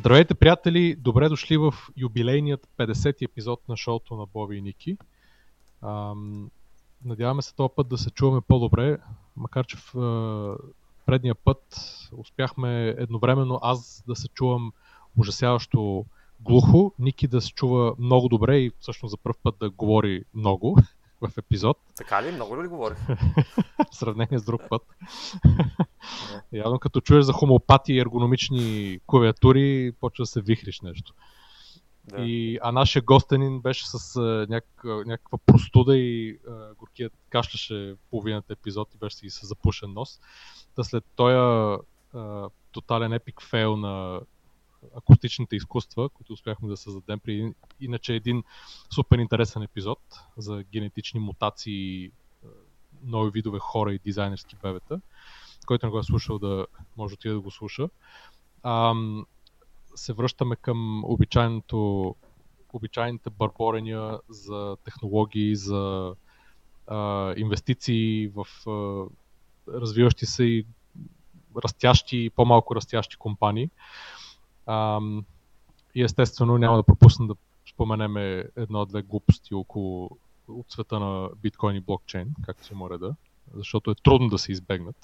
Здравейте, приятели! Добре дошли в юбилейният 50 епизод на шоуто на Боби и Ники. Ам, надяваме се този път да се чуваме по-добре, макар че в а, предния път успяхме едновременно аз да се чувам ужасяващо глухо, Ники да се чува много добре и всъщност за първ път да говори много в епизод. Така ли? Много ли говорих? в сравнение с друг път. Явно като чуеш за хомеопати и ергономични клавиатури, почва да се вихриш нещо. Да. И, а нашия гостенин беше с а, някаква, някаква простуда и а, горкият кашляше половината епизод и беше си с запушен нос. Та след този тотален епик фейл на акустичните изкуства, които успяхме да създадем при иначе един супер интересен епизод за генетични мутации, нови видове хора и дизайнерски бебета, който не го е слушал да може да да го слуша. Ам, се връщаме към обичайното, обичайните бърборения за технологии, за а, инвестиции в а, развиващи се и растящи и по-малко растящи компании. Ам, и естествено няма да пропусна да споменем едно-две глупости около от света на биткоин и блокчейн, както си му реда, защото е трудно да се избегнат.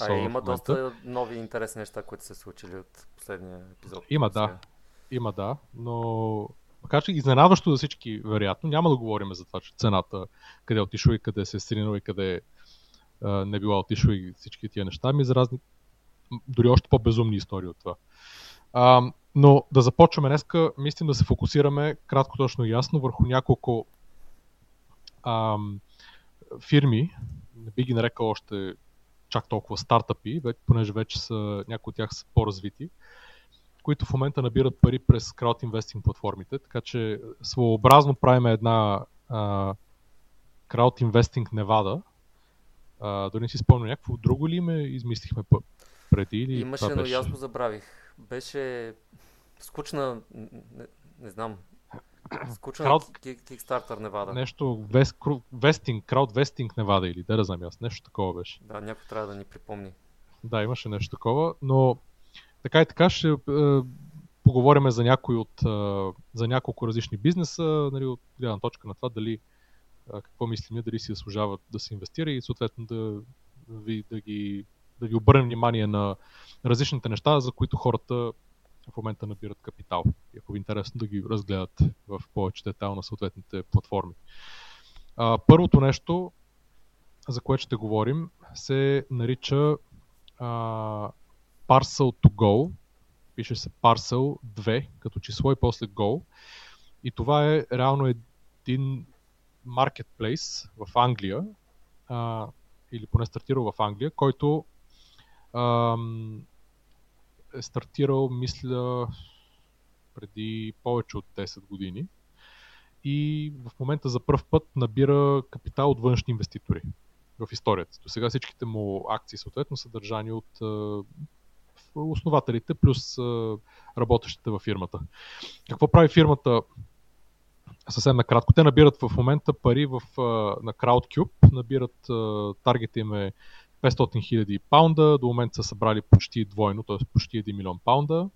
А, има доста нови интересни неща, които се случили от последния епизод. Има, да. Има, да, но макар че изненадващо за всички, вероятно, няма да говорим за това, че цената, къде е отишла и къде се е сринала и къде а, не била отишла и всички тия неща, ми за разни, дори още по-безумни истории от това. А, но да започваме днеска, мислим да се фокусираме кратко, точно и ясно върху няколко а, фирми, не би ги нарекал още чак толкова стартъпи, понеже вече са, някои от тях са по-развити, които в момента набират пари през краудинвестинг платформите, така че своеобразно правим една краудинвестинг Невада. дори не си спомня някакво друго ли ме измислихме преди? Или Имаше, но аз го забравих беше скучна, не, не знам, скучна Крауд... Kickstarter Невада. Нещо, вест, вестинг, краудвестинг Невада или да, знам аз, нещо такова беше. Да, някой трябва да ни припомни. Да, имаше нещо такова, но така и така ще е, поговорим за някои от, е, за няколко различни бизнеса, нали, от гледна точка на това дали е, какво мислим, дали си заслужава да се инвестира и съответно да, ви, да ги да ви обърнем внимание на различните неща, за които хората в момента набират капитал. И ако ви е интересно да ги разгледат в повече детайл на съответните платформи. А, първото нещо, за което ще говорим, се нарича а, Parcel to Go. Пише се Parcel 2 като число и после Go. И това е реално един маркетплейс в Англия, а, или поне стартирал в Англия, който е стартирал, мисля, преди повече от 10 години и в момента за първ път набира капитал от външни инвеститори в историята. До сега всичките му акции съответно са държани от основателите плюс работещите във фирмата. Какво прави фирмата? Съвсем накратко. Те набират в момента пари в, на CrowdCube, набират таргета им е 500 хиляди паунда, до момента са събрали почти двойно, т.е. почти 1 милион паунда.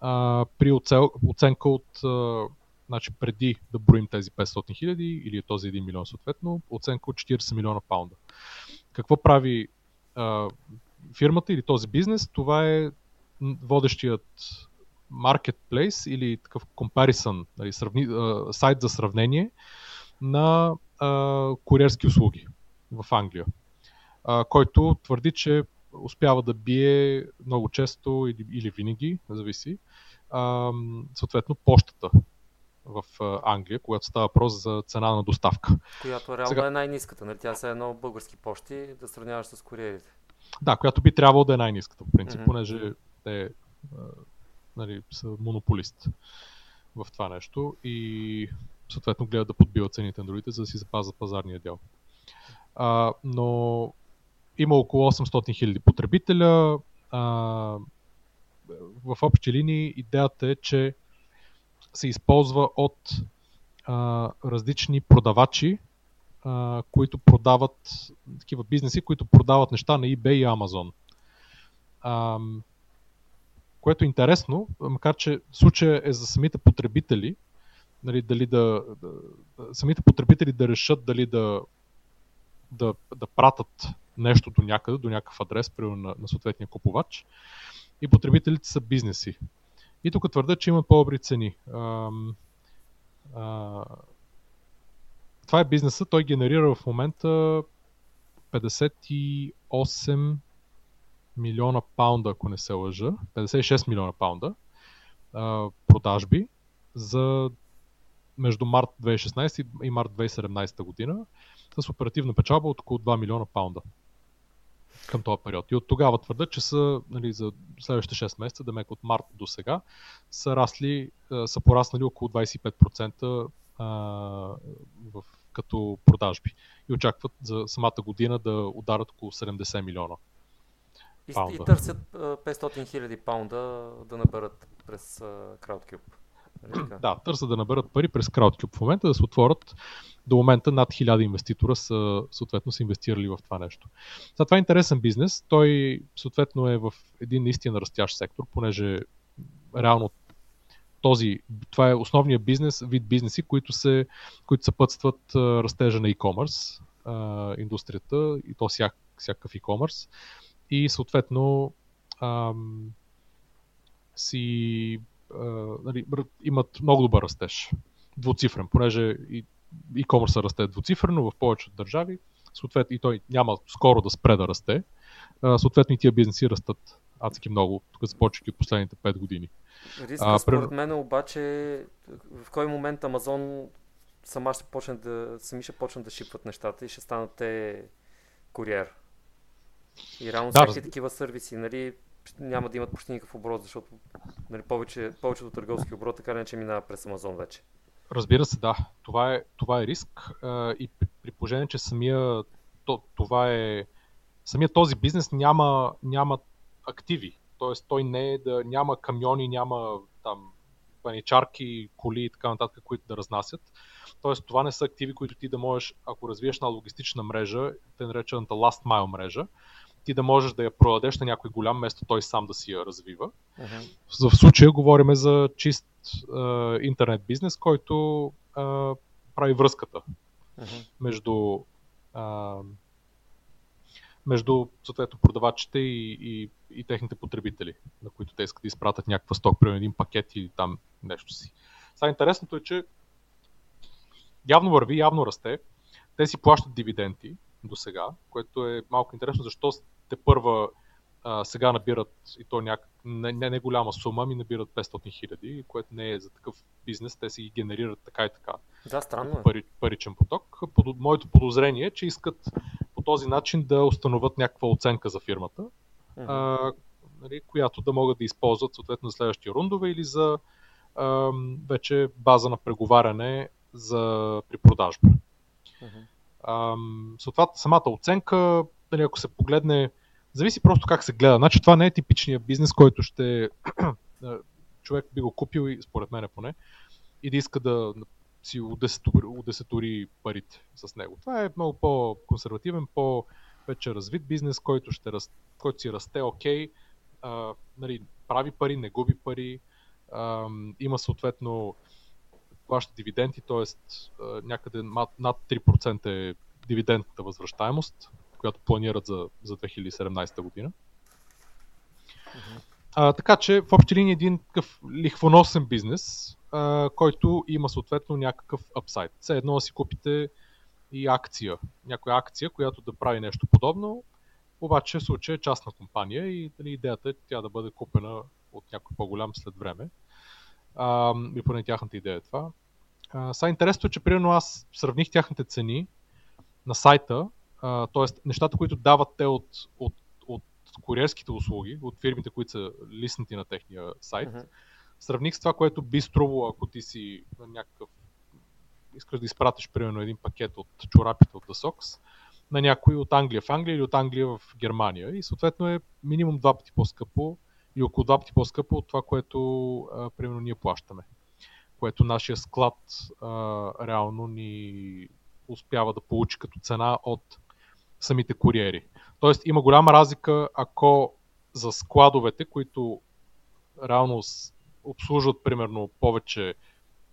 А, при оцел, оценка от, а, значи преди да броим тези 500 хиляди или този 1 милион съответно, оценка от 40 милиона паунда. Какво прави а, фирмата или този бизнес? Това е водещият marketplace или такъв comparison, нали, сравни, а, сайт за сравнение на а, куриерски услуги в Англия а, който твърди, че успява да бие много често или, или винаги, зависи, а, съответно почтата в Англия, когато става въпрос за цена на доставка. Която реално Сега... е най-ниската, нали? Тя са едно български почти да сравняваш с куриерите. Да, която би трябвало да е най-ниската, по принцип, mm-hmm. понеже те нали, са монополист в това нещо и съответно гледат да подбиват цените на другите, за да си запазят пазарния дял. А, но има около 800 хиляди потребителя. А, в общи линии идеята е, че се използва от а, различни продавачи, а, които продават такива бизнеси, които продават неща на eBay и Amazon. А, което е интересно, макар че случая е за самите потребители, нали, дали да, да, самите потребители да решат дали да, да, да пратят нещо до някъде, до някакъв адрес, примерно на, на съответния купувач. И потребителите са бизнеси. И тук твърдят, че имат по-добри цени. А, а, това е бизнеса, той генерира в момента 58 милиона паунда, ако не се лъжа, 56 милиона паунда а, продажби за между март 2016 и март 2017 година с оперативна печалба от около 2 милиона паунда към този период. И от тогава твърдят, че са нали, за следващите 6 месеца, да от март до сега, са, расли, са пораснали около 25% а, в, като продажби. И очакват за самата година да ударят около 70 милиона. И, и търсят 500 хиляди паунда да наберат през CrowdCube. Нали да, търсят да наберат пари през CrowdCube в момента, да се отворят. До момента над 1000 инвеститора са, съответно, са инвестирали в това нещо. За това е интересен бизнес. Той, съответно, е в един наистина растящ сектор, понеже реално този, това е основният бизнес, вид бизнеси, които, се, които съпътстват растежа на e-commerce, индустрията и то всяк, всякакъв e-commerce. И съответно ам, си нали, имат много добър растеж. Двуцифрен, понеже и e-commerce расте двуцифрено в повечето държави, съответно и той няма скоро да спре да расте, а, съответно и тия бизнеси растат адски много, тук започвайки от последните 5 години. Риска а, според при... мен обаче в кой момент Амазон сама ще почне да, сами ще почнат да шипват нещата и ще станат те куриер. И реално да, всеки раз... такива сервиси, нали, няма да имат почти никакъв оборот, защото нали, повече, повечето търговски оборот така не че минава през Амазон вече. Разбира се, да. Това е, това е риск и при, при положение, че самия, то, това е, самия този бизнес няма, няма активи. Тоест той не е да няма камиони, няма там паничарки, коли и така нататък, които да разнасят. Тоест това не са активи, които ти да можеш, ако развиеш на логистична мрежа, те наречената last mile мрежа, ти да можеш да я продадеш на някой голям место, той сам да си я развива. Uh-huh. В случая говорим за чист а, интернет бизнес, който а, прави връзката uh-huh. между а, между съответно продавачите и, и, и техните потребители, на които те искат да изпратят някаква сток, примерно един пакет и там нещо си. Сега интересното е, че явно върви, явно расте. Те си плащат дивиденти до сега, което е малко интересно, защо те първа а, сега набират и то някак, не, не, не голяма сума, ми набират 500 хиляди, което не е за такъв бизнес, те си ги генерират така и така. Да, странно е. Пари, паричен поток. Под, моето подозрение е, че искат по този начин да установят някаква оценка за фирмата, uh-huh. а, нали, която да могат да използват съответно за следващи рундове или за а, вече база на преговаряне за при продажба. Uh-huh. съответно, самата оценка, нали, ако се погледне, зависи просто как се гледа. Значи това не е типичният бизнес, който ще човек би го купил, и според мен поне, и да иска да си удесетори парите с него. Това е много по-консервативен, по-вече развит бизнес, който, ще който си расте окей, okay, нали, прави пари, не губи пари, а, има съответно плаща дивиденти, т.е. някъде над 3% е дивидендната възвръщаемост, която планират за, за 2017 година. Uh-huh. А, така че в общи линии един такъв лихвоносен бизнес, а, който има съответно някакъв апсайд. Все едно да си купите и акция, някоя акция, която да прави нещо подобно, обаче в случая е частна компания и нали, идеята е тя да бъде купена от някой по-голям след време. А, и поне тяхната идея е това. А, сега интересното е, че примерно аз сравних тяхните цени на сайта, т.е. нещата, които дават те от, от, от куриерските услуги, от фирмите, които са листнати на техния сайт, uh-huh сравних с това, което би струвало, ако ти си на някакъв искаш да изпратиш примерно един пакет от чорапите от The Sox на някой от Англия в Англия или от Англия в Германия и съответно е минимум два пъти по-скъпо и около два пъти по-скъпо от това, което а, примерно ние плащаме. Което нашия склад а, реално ни успява да получи като цена от самите куриери. Тоест има голяма разлика, ако за складовете, които реално обслужват примерно повече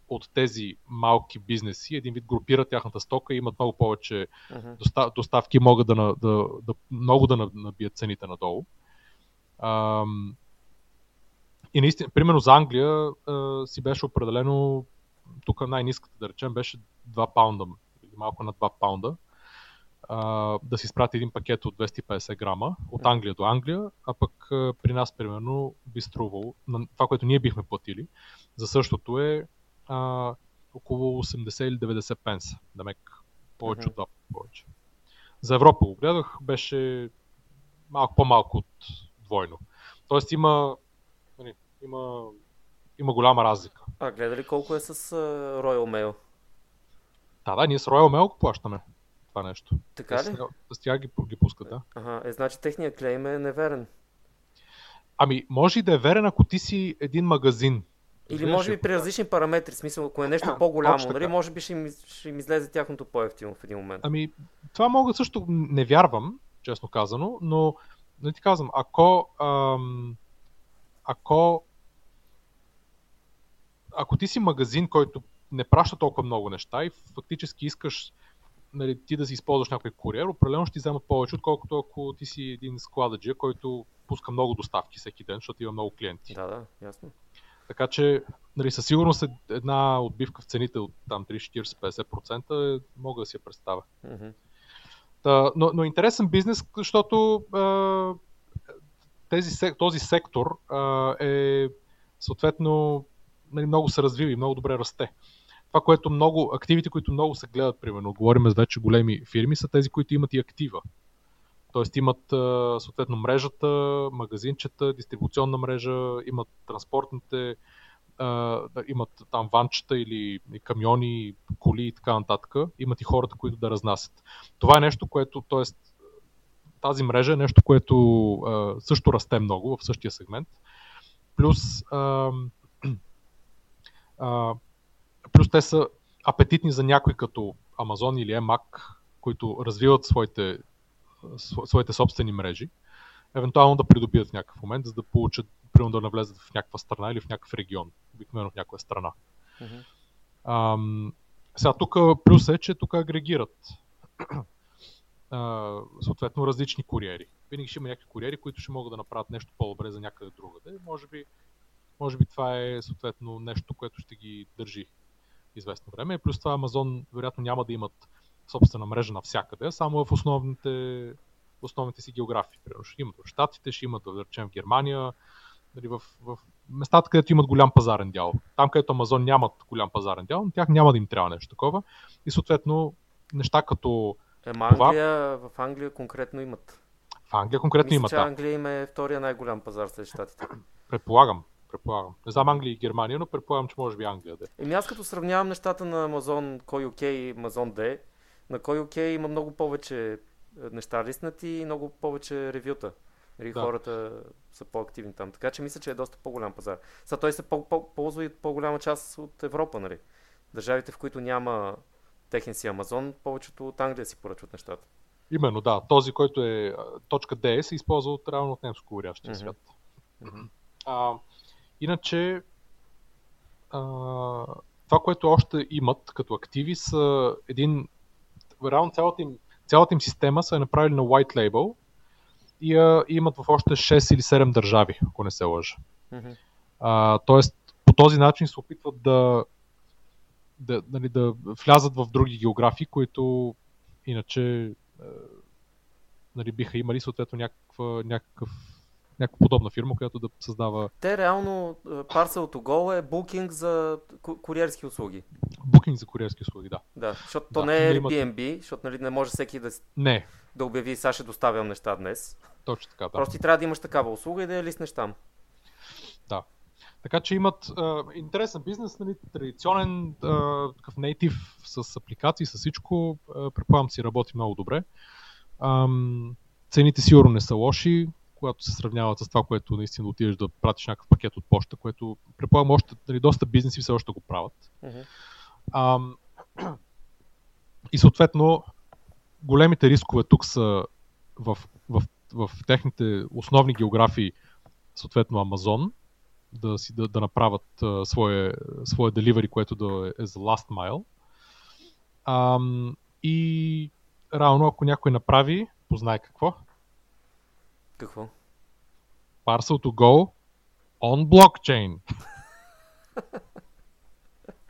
от тези малки бизнеси, един вид групират тяхната стока и имат много повече uh-huh. доставки, могат да, да, да, много да набият цените надолу. Ам, и наистина, примерно за Англия а, си беше определено, тук най-низката да речем беше 2 паунда, малко на 2 паунда, а, да си изпрати един пакет от 250 грама от Англия до Англия, а пък а, при нас примерно би струвало, на това, което ние бихме платили, за същото е а, около 80 или 90 пенса, да мек повече от това повече. За Европа го гледах, беше малко по-малко от двойно. Тоест има, нали, има, има голяма разлика. А гледа ли колко е с uh, Royal Mail? Да, да, ние с Royal Mail го плащаме това нещо. Така ли? С, с тях ги, ги пускат, да. Ага, е, значи техният клейм е неверен. Ами, може и да е верен, ако ти си един магазин. Или може би при различни параметри, в смисъл, ако е нещо по-голямо, нали, може би ще им, ще им излезе тяхното по-ефтино в един момент. Ами, това мога също, не вярвам, честно казано, но не нали ти казвам, ако, ам, ако, ако ти си магазин, който не праща толкова много неща и фактически искаш нали, ти да си използваш някой куриер, определено ще ти вземат повече, отколкото ако ти си един склададжия, който пуска много доставки всеки ден, защото има много клиенти. Да, да, ясно. Така че, нали, със сигурност е една отбивка в цените от там 30-40-50% е, мога да си я представя. Mm-hmm. Та, но, но интересен бизнес, защото а, тези, този сектор а, е съответно нали, много се развива и много добре расте. Това, което много, активите, които много се гледат, примерно, говорим за вече големи фирми, са тези, които имат и актива. Тоест имат съответно мрежата, магазинчета, дистрибуционна мрежа, имат транспортните, имат там ванчета или камиони, коли и така нататък. Имат и хората, които да разнасят. Това е нещо, което, т.е. тази мрежа е нещо, което също расте много в същия сегмент. Плюс, плюс те са апетитни за някой като Amazon или Emac, които развиват своите своите собствени мрежи, евентуално да придобият в някакъв момент, за да получат, примерно да навлезат в някаква страна или в някакъв регион, обикновено в някаква страна. Mm-hmm. Ам, сега тук плюс е, че тук агрегират а, съответно различни куриери. Винаги ще има някакви куриери, които ще могат да направят нещо по-добре за някъде другаде. Може би, може би това е съответно нещо, което ще ги държи известно време. И плюс това Амазон вероятно няма да имат собствена мрежа навсякъде, само в основните, основните си географии. Примерно ще имат в Штатите, ще имат, да речем, в Германия, нали, в, в местата, където имат голям пазарен дял. Там, където Амазон нямат голям пазарен дял, на тях няма да им трябва нещо такова. И съответно, неща като. Ема Англия, това... в Англия конкретно имат. В Англия конкретно Мисля, имат. Че Англия има е втория най-голям пазар след щатите. Предполагам. Предполагам. Не знам Англия и Германия, но предполагам, че може би Англия да е. Еми аз като сравнявам нещата на Amazon UK и Amazon D, на кой окей има много повече е, неща лиснати и много повече ревюта. Нали, да. Хората са по-активни там. Така че мисля, че е доста по-голям пазар. Сега той се ползва и по-голяма част от Европа, нали? Държавите, в които няма техен си Амазон, повечето от Англия си поръчват нещата. Именно, да. Този, който е точка D, се използва от равно от немско говорящия mm-hmm. свят. Mm-hmm. А, иначе, а, това, което още имат като активи, са един реално цялата им, цялата им система са е направили на white label и я имат в още 6 или 7 държави, ако не се лъжа. Mm-hmm. А, тоест, по този начин се опитват да, да, нали, да влязат в други географии, които иначе нали, биха имали съответно някаква, някакъв някаква подобна фирма, която да създава... Те реално, Parcel to Go е букинг за куриерски услуги. Букинг за куриерски услуги, да. Да, защото да, то не е Airbnb, имат... защото нали, не може всеки да, не. да обяви, сега ще доставям неща днес. Точно така, да. Просто ти трябва да имаш такава услуга и да я лиснеш там. Да. Така че имат а, интересен бизнес, нали, традиционен, а, такъв native с апликации, с всичко. А, предполагам си работи много добре. А, цените сигурно не са лоши когато се сравняват с това, което наистина отидеш да пратиш някакъв пакет от почта, което предполагам още нали, доста бизнеси все още го правят. Uh-huh. А, и съответно, големите рискове тук са в, в, в, техните основни географии, съответно Амазон да, си, да, да направят uh, свое, свое delivery, което да е за last mile. Um, и равно ако някой направи, познай какво. Какво? Parcel to go on blockchain.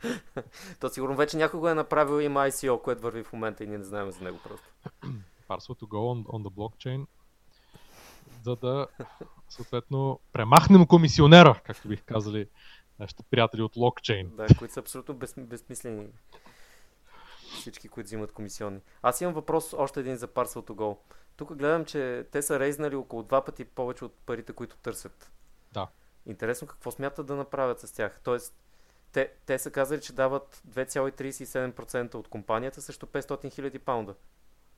То сигурно вече някой го е направил, има ICO, което върви в момента и ние не знаем за него просто. Parcel to go on, on the blockchain, за да съответно премахнем комисионера, както бих казали нашите приятели от локчейн. Да, които са абсолютно без, безсмислени. Всички, които взимат комисионни. Аз имам въпрос още един за Parcel to Go. Тук гледам, че те са рейзнали около два пъти повече от парите, които търсят. Да. Интересно какво смятат да направят с тях. Тоест, те, те са казали, че дават 2,37% от компанията срещу 500 000 паунда.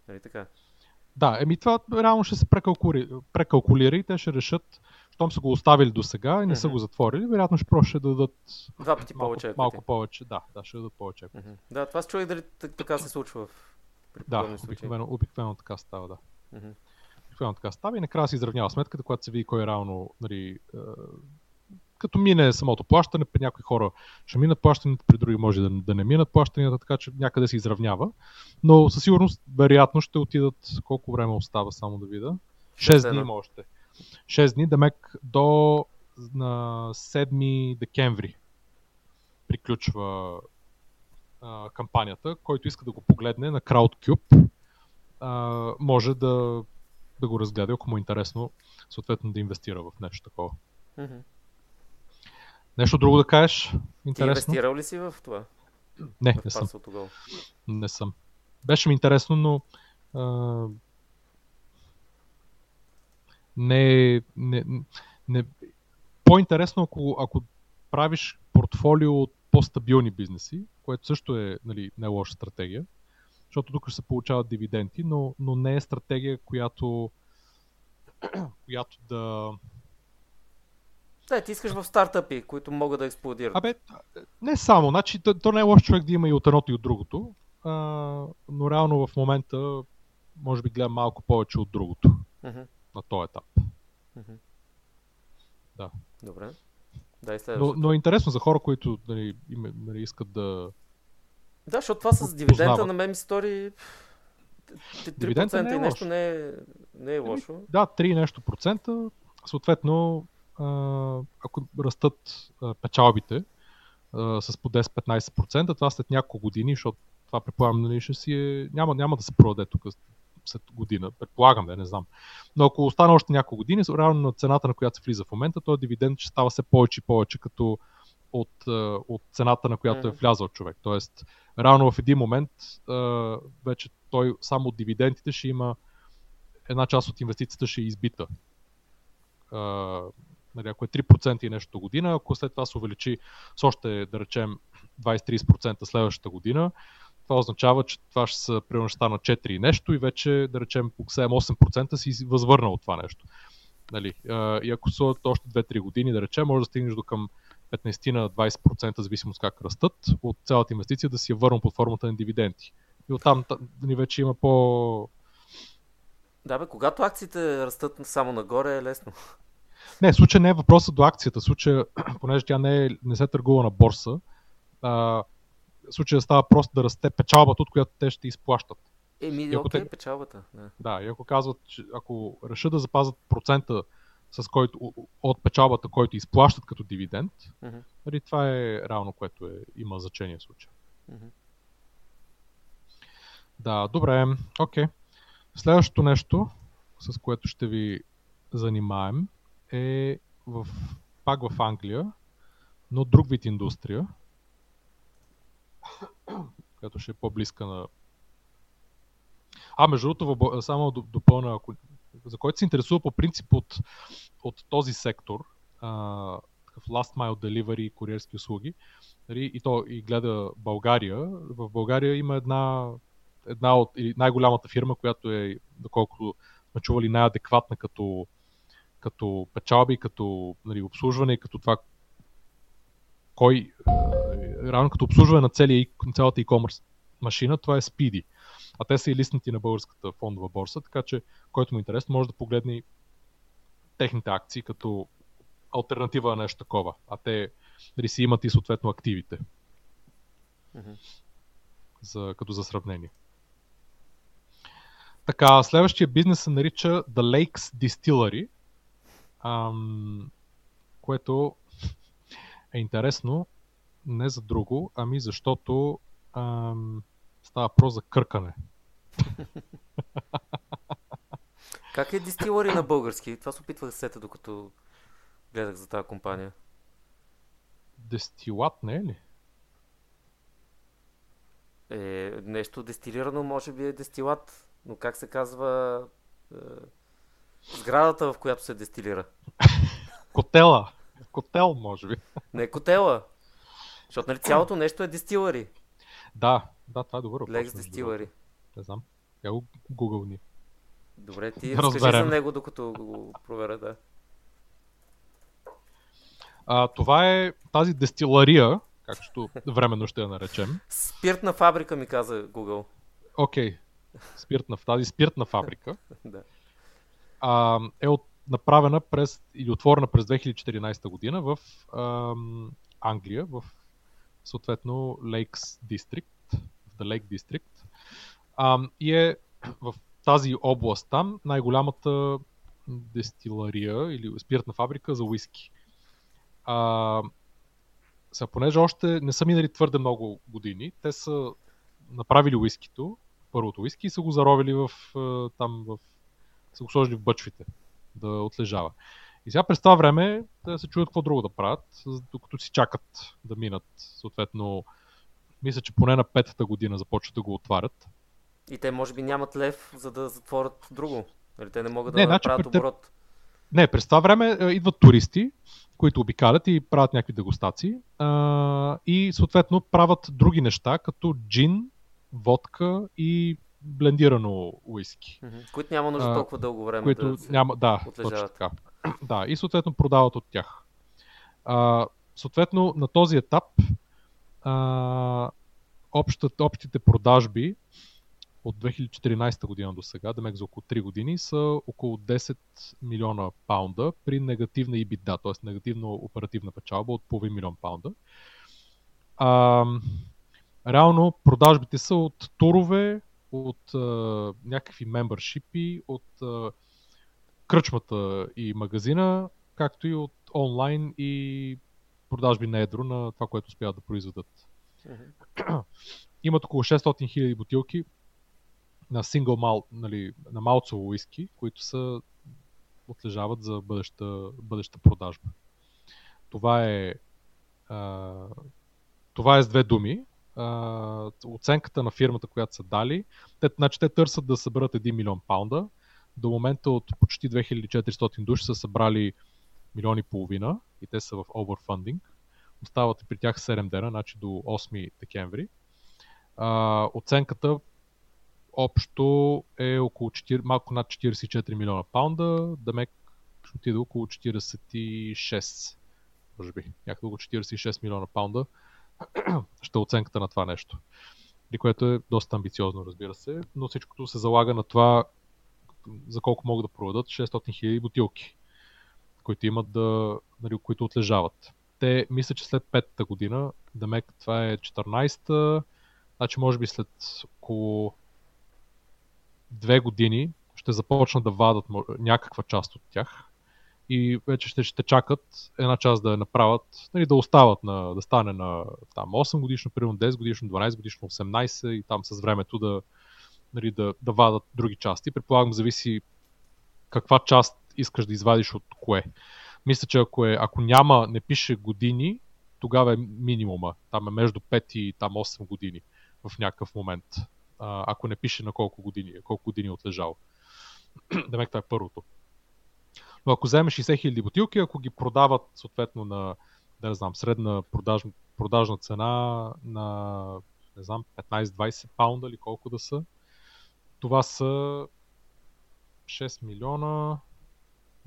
Нали така? Да, еми това реално ще се прекалкулира, прекалкулира и те ще решат, щом са го оставили до сега и не са го затворили, вероятно ще просто ще дадат Два пъти малко, повече. Малко повече, да, да, ще дадат повече. Да, това се чуя дали така се случва в Да, обикновено, обикновено така става, да. Mm-hmm. Обикновено така става и накрая се изравнява сметката, когато се види кой е реално нали, като мине самото плащане, при някои хора ще минат плащанията, при други може да, да не минат плащанията, така че някъде се изравнява. Но със сигурност, вероятно, ще отидат колко време остава, само да видя. 6 дни има още. 6 дни, мек до на 7 декември приключва а, кампанията. Който иска да го погледне на CrowdCube, а, може да, да го разгледа, ако му е интересно, съответно да инвестира в нещо такова. Mm-hmm. Нещо друго да кажеш? Интересно? Ти инвестирал ли си в това? Не, в не съм. Не съм. Беше ми интересно, но а, не, не, не, по-интересно, ако, ако правиш портфолио от по-стабилни бизнеси, което също е нали, не лоша стратегия, защото тук ще се получават дивиденти, но, но не е стратегия, която, която да, да, ти искаш в стартъпи, които могат да експлодират. Абе, не само. Значи, то, то не е лош човек да има и от едното и от другото. А, но реално в момента може би гледам малко повече от другото. Uh-huh. На този етап. Uh-huh. Да. Добре. Да, но, но е интересно за хора, които нали, им, нали, искат да. Да, защото това с дивидента на мен ми стори. 3% не е и нещо не е, не е лошо. Да, 3 нещо процента. Съответно, ако растат печалбите с по 10-15%, това след няколко години, защото това предполагам, нали, ще си е, няма, няма да се продаде тук след година, предполагам, да не знам. Но ако остане още няколко години, реално на цената, на която се влиза в момента, този дивиденд ще става все повече и повече като от, от цената, на която е влязал човек. Тоест, реално в един момент вече той само от дивидендите ще има една част от инвестицията ще е избита нали, ако е 3% и нещо година, ако след това се увеличи с още, да речем, 20-30% следващата година, това означава, че това ще са примерно ще стана 4 и нещо и вече, да речем, по 7-8% си възвърнал това нещо. Нали, и ако са още 2-3 години, да речем, може да стигнеш до към 15 на 20%, зависимост как растат, от цялата инвестиция да си я върна под формата на дивиденти. И оттам ни вече има по... Да, бе, когато акциите растат само нагоре е лесно. Не, случай не е въпросът до акцията. Случай, понеже тя не, е, не се търгува на борса, а, случая става просто да расте печалбата, от която те ще изплащат. Еми, окей, те, печалбата. Да. да, и ако казват, че ако решат да запазят процента с който, от печалбата, който изплащат като дивиденд, uh-huh. нали, това е реално, което е, има значение в случая. Uh-huh. Да, добре, окей. Okay. Следващото нещо, с което ще ви занимаем, е в, пак в Англия, но друг вид индустрия, която ще е по-близка на... А, между другото, само допълна, ако, за който се интересува по принцип от, от този сектор, такъв last mile delivery и куриерски услуги, нали, и то и гледа България. В България има една, една от, най-голямата фирма, която е, доколкото сме чували, най-адекватна като като печалби, като нали, обслужване, като това кой, рано като обслужване на, целия, на цялата e-commerce машина, това е Speedy. А те са и листнати на българската фондова борса, така че който му е интересно може да погледне техните акции като альтернатива на нещо такова. А те дали си имат и съответно активите. Mm-hmm. За, като за сравнение. Така, следващия бизнес се нарича The Lakes Distillery, ам, което е интересно не за друго, ами защото ам, става про за къркане. Как е дистилъри на български? Това се опитвах да сета, докато гледах за тази компания. Дестилат не е ли? Е, нещо дестилирано може би е дестилат, но как се казва е, сградата, в която се дестилира? Котела. Котел, може би. Не котела. Защото нали цялото нещо е дестилари. Да, да, това е добър въпрос. Лекс дестилари. Не знам. Я го гугълни. Добре, ти да разкажи за него, докато го проверя, да. А, това е тази дестилария, както временно ще я наречем. Спиртна фабрика ми каза Google. Окей. Okay. Спиртна, тази спиртна фабрика да. а, е от, направена през, или отворена през 2014 година в а, Англия, в съответно Lakes District, Lake District. А, и е в тази област там най-голямата дестилария или спиртна фабрика за уиски. А, са, понеже още не са минали твърде много години, те са направили уискито, първото уиски и са го заровили в, там в, са го сложили в бъчвите да отлежава. И сега през това време те се чуят какво друго да правят, докато си чакат да минат. Съответно, мисля, че поне на петата година започват да го отварят. И те може би нямат лев, за да затворят друго. Нали, те не могат да не, значи, направят оборот. Не, през това време е, идват туристи, които обикалят и правят някакви дегустации. А, и съответно правят други неща, като джин, водка и блендирано уиски. Mm-hmm. Които няма нужда толкова дълго време които да няма, да, точно така. да, и съответно продават от тях. А, съответно, на този етап а, общата, общите продажби от 2014 година до сега, да за около 3 години, са около 10 милиона паунда при негативна EBITDA, т.е. негативна оперативна печалба от половин милион паунда. А, реално продажбите са от турове, от а, някакви мембършипи, от а, кръчмата и магазина, както и от онлайн и продажби на едро на това, което успяват да произведат. Mm-hmm. Имат около 600 000 бутилки на сингъл мал, нали, на малцово уиски, които са отлежават за бъдеща, бъдеща продажба. Това е а, това е с две думи. А, оценката на фирмата, която са дали, те, значи, те търсят да съберат 1 милион паунда. До момента от почти 2400 души са събрали милиони и половина и те са в overfunding. Остават при тях 7 дена, значи до 8 декември. А, оценката общо е около 4, малко над 44 милиона паунда, да ме ще отиде около 46, може би, някъде около 46 милиона паунда ще е оценката на това нещо. И което е доста амбициозно, разбира се, но всичкото се залага на това за колко могат да проведат 600 хиляди бутилки, които имат да, нали, които отлежават. Те мисля, че след петата година, да мек това е 14-та, значи може би след около две години ще започнат да вадат някаква част от тях и вече ще, ще чакат една част да я направят, нали, да остават на, да стане на там, 8 годишно, примерно 10 годишно, 12 годишно, 18 и там с времето да, нали, да, да вадат други части. Предполагам, зависи каква част искаш да извадиш от кое. Мисля, че ако, е, ако няма, не пише години, тогава е минимума. Там е между 5 и там 8 години в някакъв момент а, ако не пише на колко години, колко години е отлежал. Демек това е първото. Но ако вземеш 60 000 бутилки, ако ги продават съответно на, да не знам, средна продаж, продажна цена на, не знам, 15-20 паунда или колко да са, това са 6 милиона,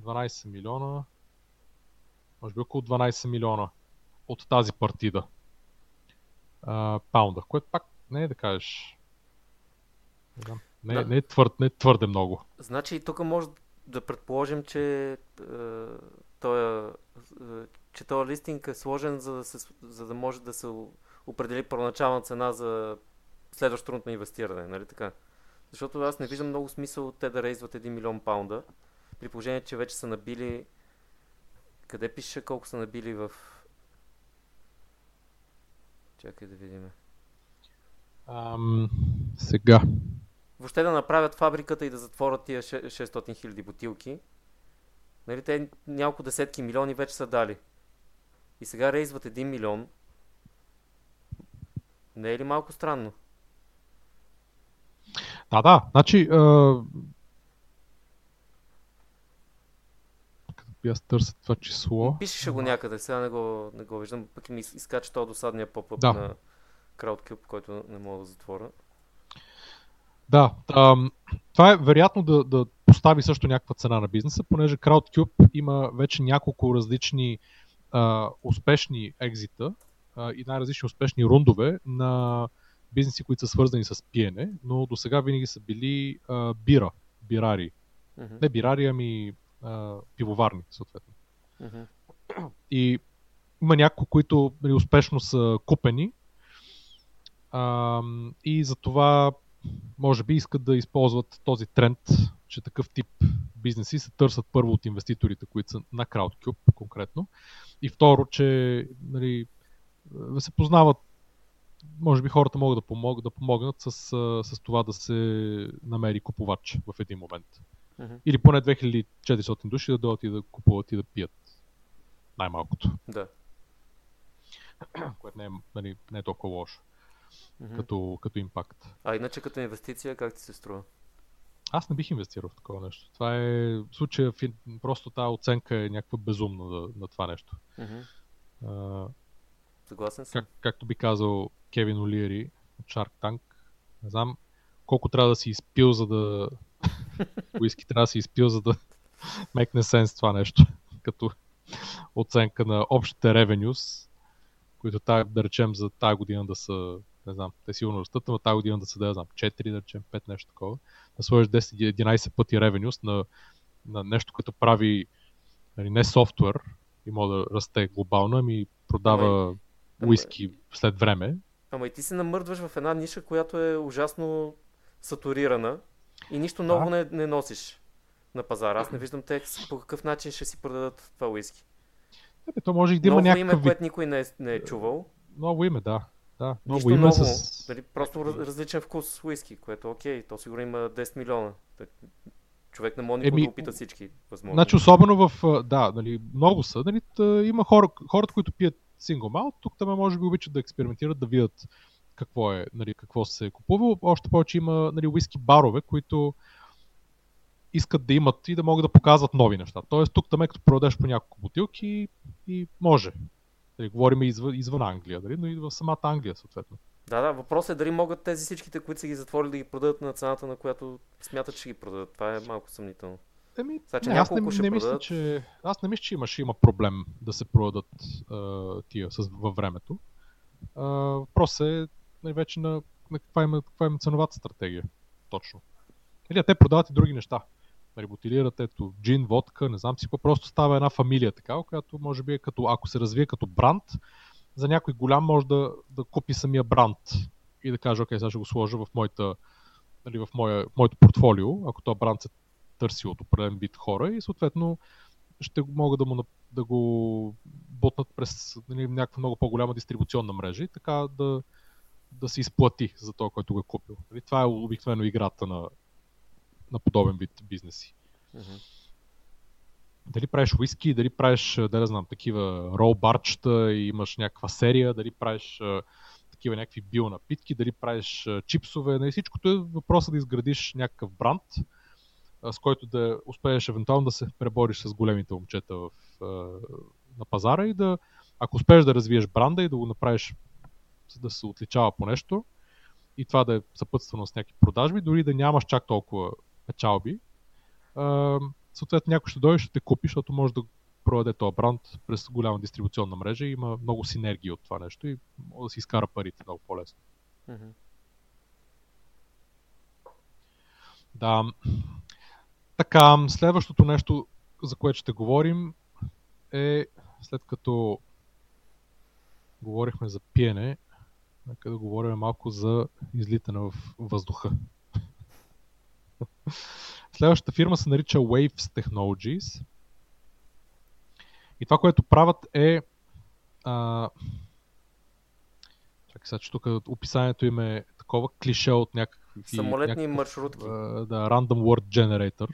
12 милиона, може би около 12 милиона от тази партида а, паунда, което пак не е да кажеш не, да. не, е твърд, не е твърде много. Значи тук може да предположим, че е, този че този листинг е сложен, за да, се, за да може да се определи първоначална цена за следващото на инвестиране, нали така? Защото аз не виждам много смисъл те да рейзват 1 милион паунда, при положение, че вече са набили... Къде пише колко са набили в... Чакай да видим. Ам, сега. Въобще да направят фабриката и да затворят тия 600 хиляди бутилки. Нали, те няколко десетки милиони вече са дали. И сега рейзват 1 милион. Не е ли малко странно? Да, да. Значи, а... аз търся това число. Пишеше го някъде, сега не го, не го виждам, пък ми изкача този досадния поп да. на CrowdCube, който не мога да затворя. Да, ам, това е вероятно да, да постави също някаква цена на бизнеса, понеже CrowdCube има вече няколко различни а, успешни екзита а, и най-различни успешни рундове на бизнеси, които са свързани с пиене, но до сега винаги са били а, бира, бирари. Uh-huh. Не бирари, ами а, пивоварни, съответно. Uh-huh. И има някои, които нали, успешно са купени а, и за това може би искат да използват този тренд, че такъв тип бизнеси се търсят първо от инвеститорите, които са на CrowdCube конкретно. И второ, че нали, се познават може би хората могат да, помог, да помогнат с, с това да се намери купувач в един момент. Uh-huh. Или поне 2400 души да дойдат и да купуват и да пият. Най-малкото. Да. Което не е, нали, не е толкова лошо. Uh-huh. Като, като импакт. А иначе като инвестиция, как ти се струва? Аз не бих инвестирал в такова нещо. Това е случая, просто тази оценка е някаква безумна на, на това нещо. Uh-huh. Uh, Съгласен съм. Как, както би казал Кевин Олиери от Shark Tank, не знам колко трябва да си изпил, за да... Уиски трябва да си изпил, за да мекне сенс това нещо. Като оценка на общите ревенюс, които тая, да речем за тази година да са, не знам, те сигурно растат, но тази година да са, да знам, 4, да речем, 5, нещо такова. Да сложиш 10-11 пъти ревенюс на, на нещо, което прави нали, не софтуер и може да расте глобално, ами продава уиски след време. Ама и ти се намърдваш в една ниша, която е ужасно сатурирана и нищо ново не, не носиш на пазара. Аз не виждам те по какъв начин ще си продадат това уиски. Ебе, то може и да има ново някакъв... име, което никой не е, не е чувал. Ново име, да. да. Ново Нищо име ново. С... Дали, просто различен вкус уиски, което окей. То сигурно има 10 милиона. Човек не може Еми, да опита всички възможности. Значи, особено в... Да, нали, много са. Нали, има хора, хората, които пият single malt. Тук там може би обичат да експериментират, да видят какво е, нали, какво се е купувало. Още повече има нали, whisky барове, които искат да имат и да могат да показват нови неща. Тоест тук там е като продадеш по няколко бутилки и може. Дали, говорим извън, извън Англия, дали, но и в самата Англия съответно. Да, да, въпросът е дали могат тези всичките, които са ги затворили да ги продадат на цената, на която смятат, че ги продадат. Това е малко съмнително. Еми, Значи, не, аз не, не мисля, че, аз не мисля, че имаше има проблем да се продадат а, тия с, във времето. Въпросът е вече на, на каква, има, каква има ценовата стратегия. Точно. Или те продават и други неща. Нали, бутилират ето джин, водка, не знам си какво. Просто става една фамилия такава, която може би е като, ако се развие като бранд, за някой голям може да, да купи самия бранд и да каже, окей, сега ще го сложа в, моята, нали, в, моя, в моето портфолио, ако този бранд се търси от определен вид хора и съответно ще могат да, му, да го ботнат през нали, някаква много по-голяма дистрибуционна мрежа и така да, да се изплати за това, който го е купил. Нали, това е обикновено играта на, на подобен вид бизнеси. Mm-hmm. Дали правиш уиски, дали правиш, да не знам, такива рол барчета и имаш някаква серия, дали правиш такива някакви бионапитки, дали правиш чипсове, нали, всичкото е въпросът да изградиш някакъв бранд, с който да успееш евентуално да се пребориш с големите момчета в, на пазара и да, ако успееш да развиеш бранда и да го направиш да се отличава по нещо и това да е съпътствано с някакви продажби, дори да нямаш чак толкова печалби, съответно някой ще дойде, ще те купи, защото може да проведе този бранд през голяма дистрибуционна мрежа и има много синергии от това нещо и може да си изкара парите много по-лесно. Mm-hmm. Да. Така, следващото нещо, за което ще говорим, е след като говорихме за пиене, нека да говорим малко за излитане в въздуха. Следващата фирма се нарича Waves Technologies. И това, което правят е... А... Чакай сега, че тук описанието им е такова клише от някакви... Самолетни някакъв, маршрутки. да, Random Word Generator.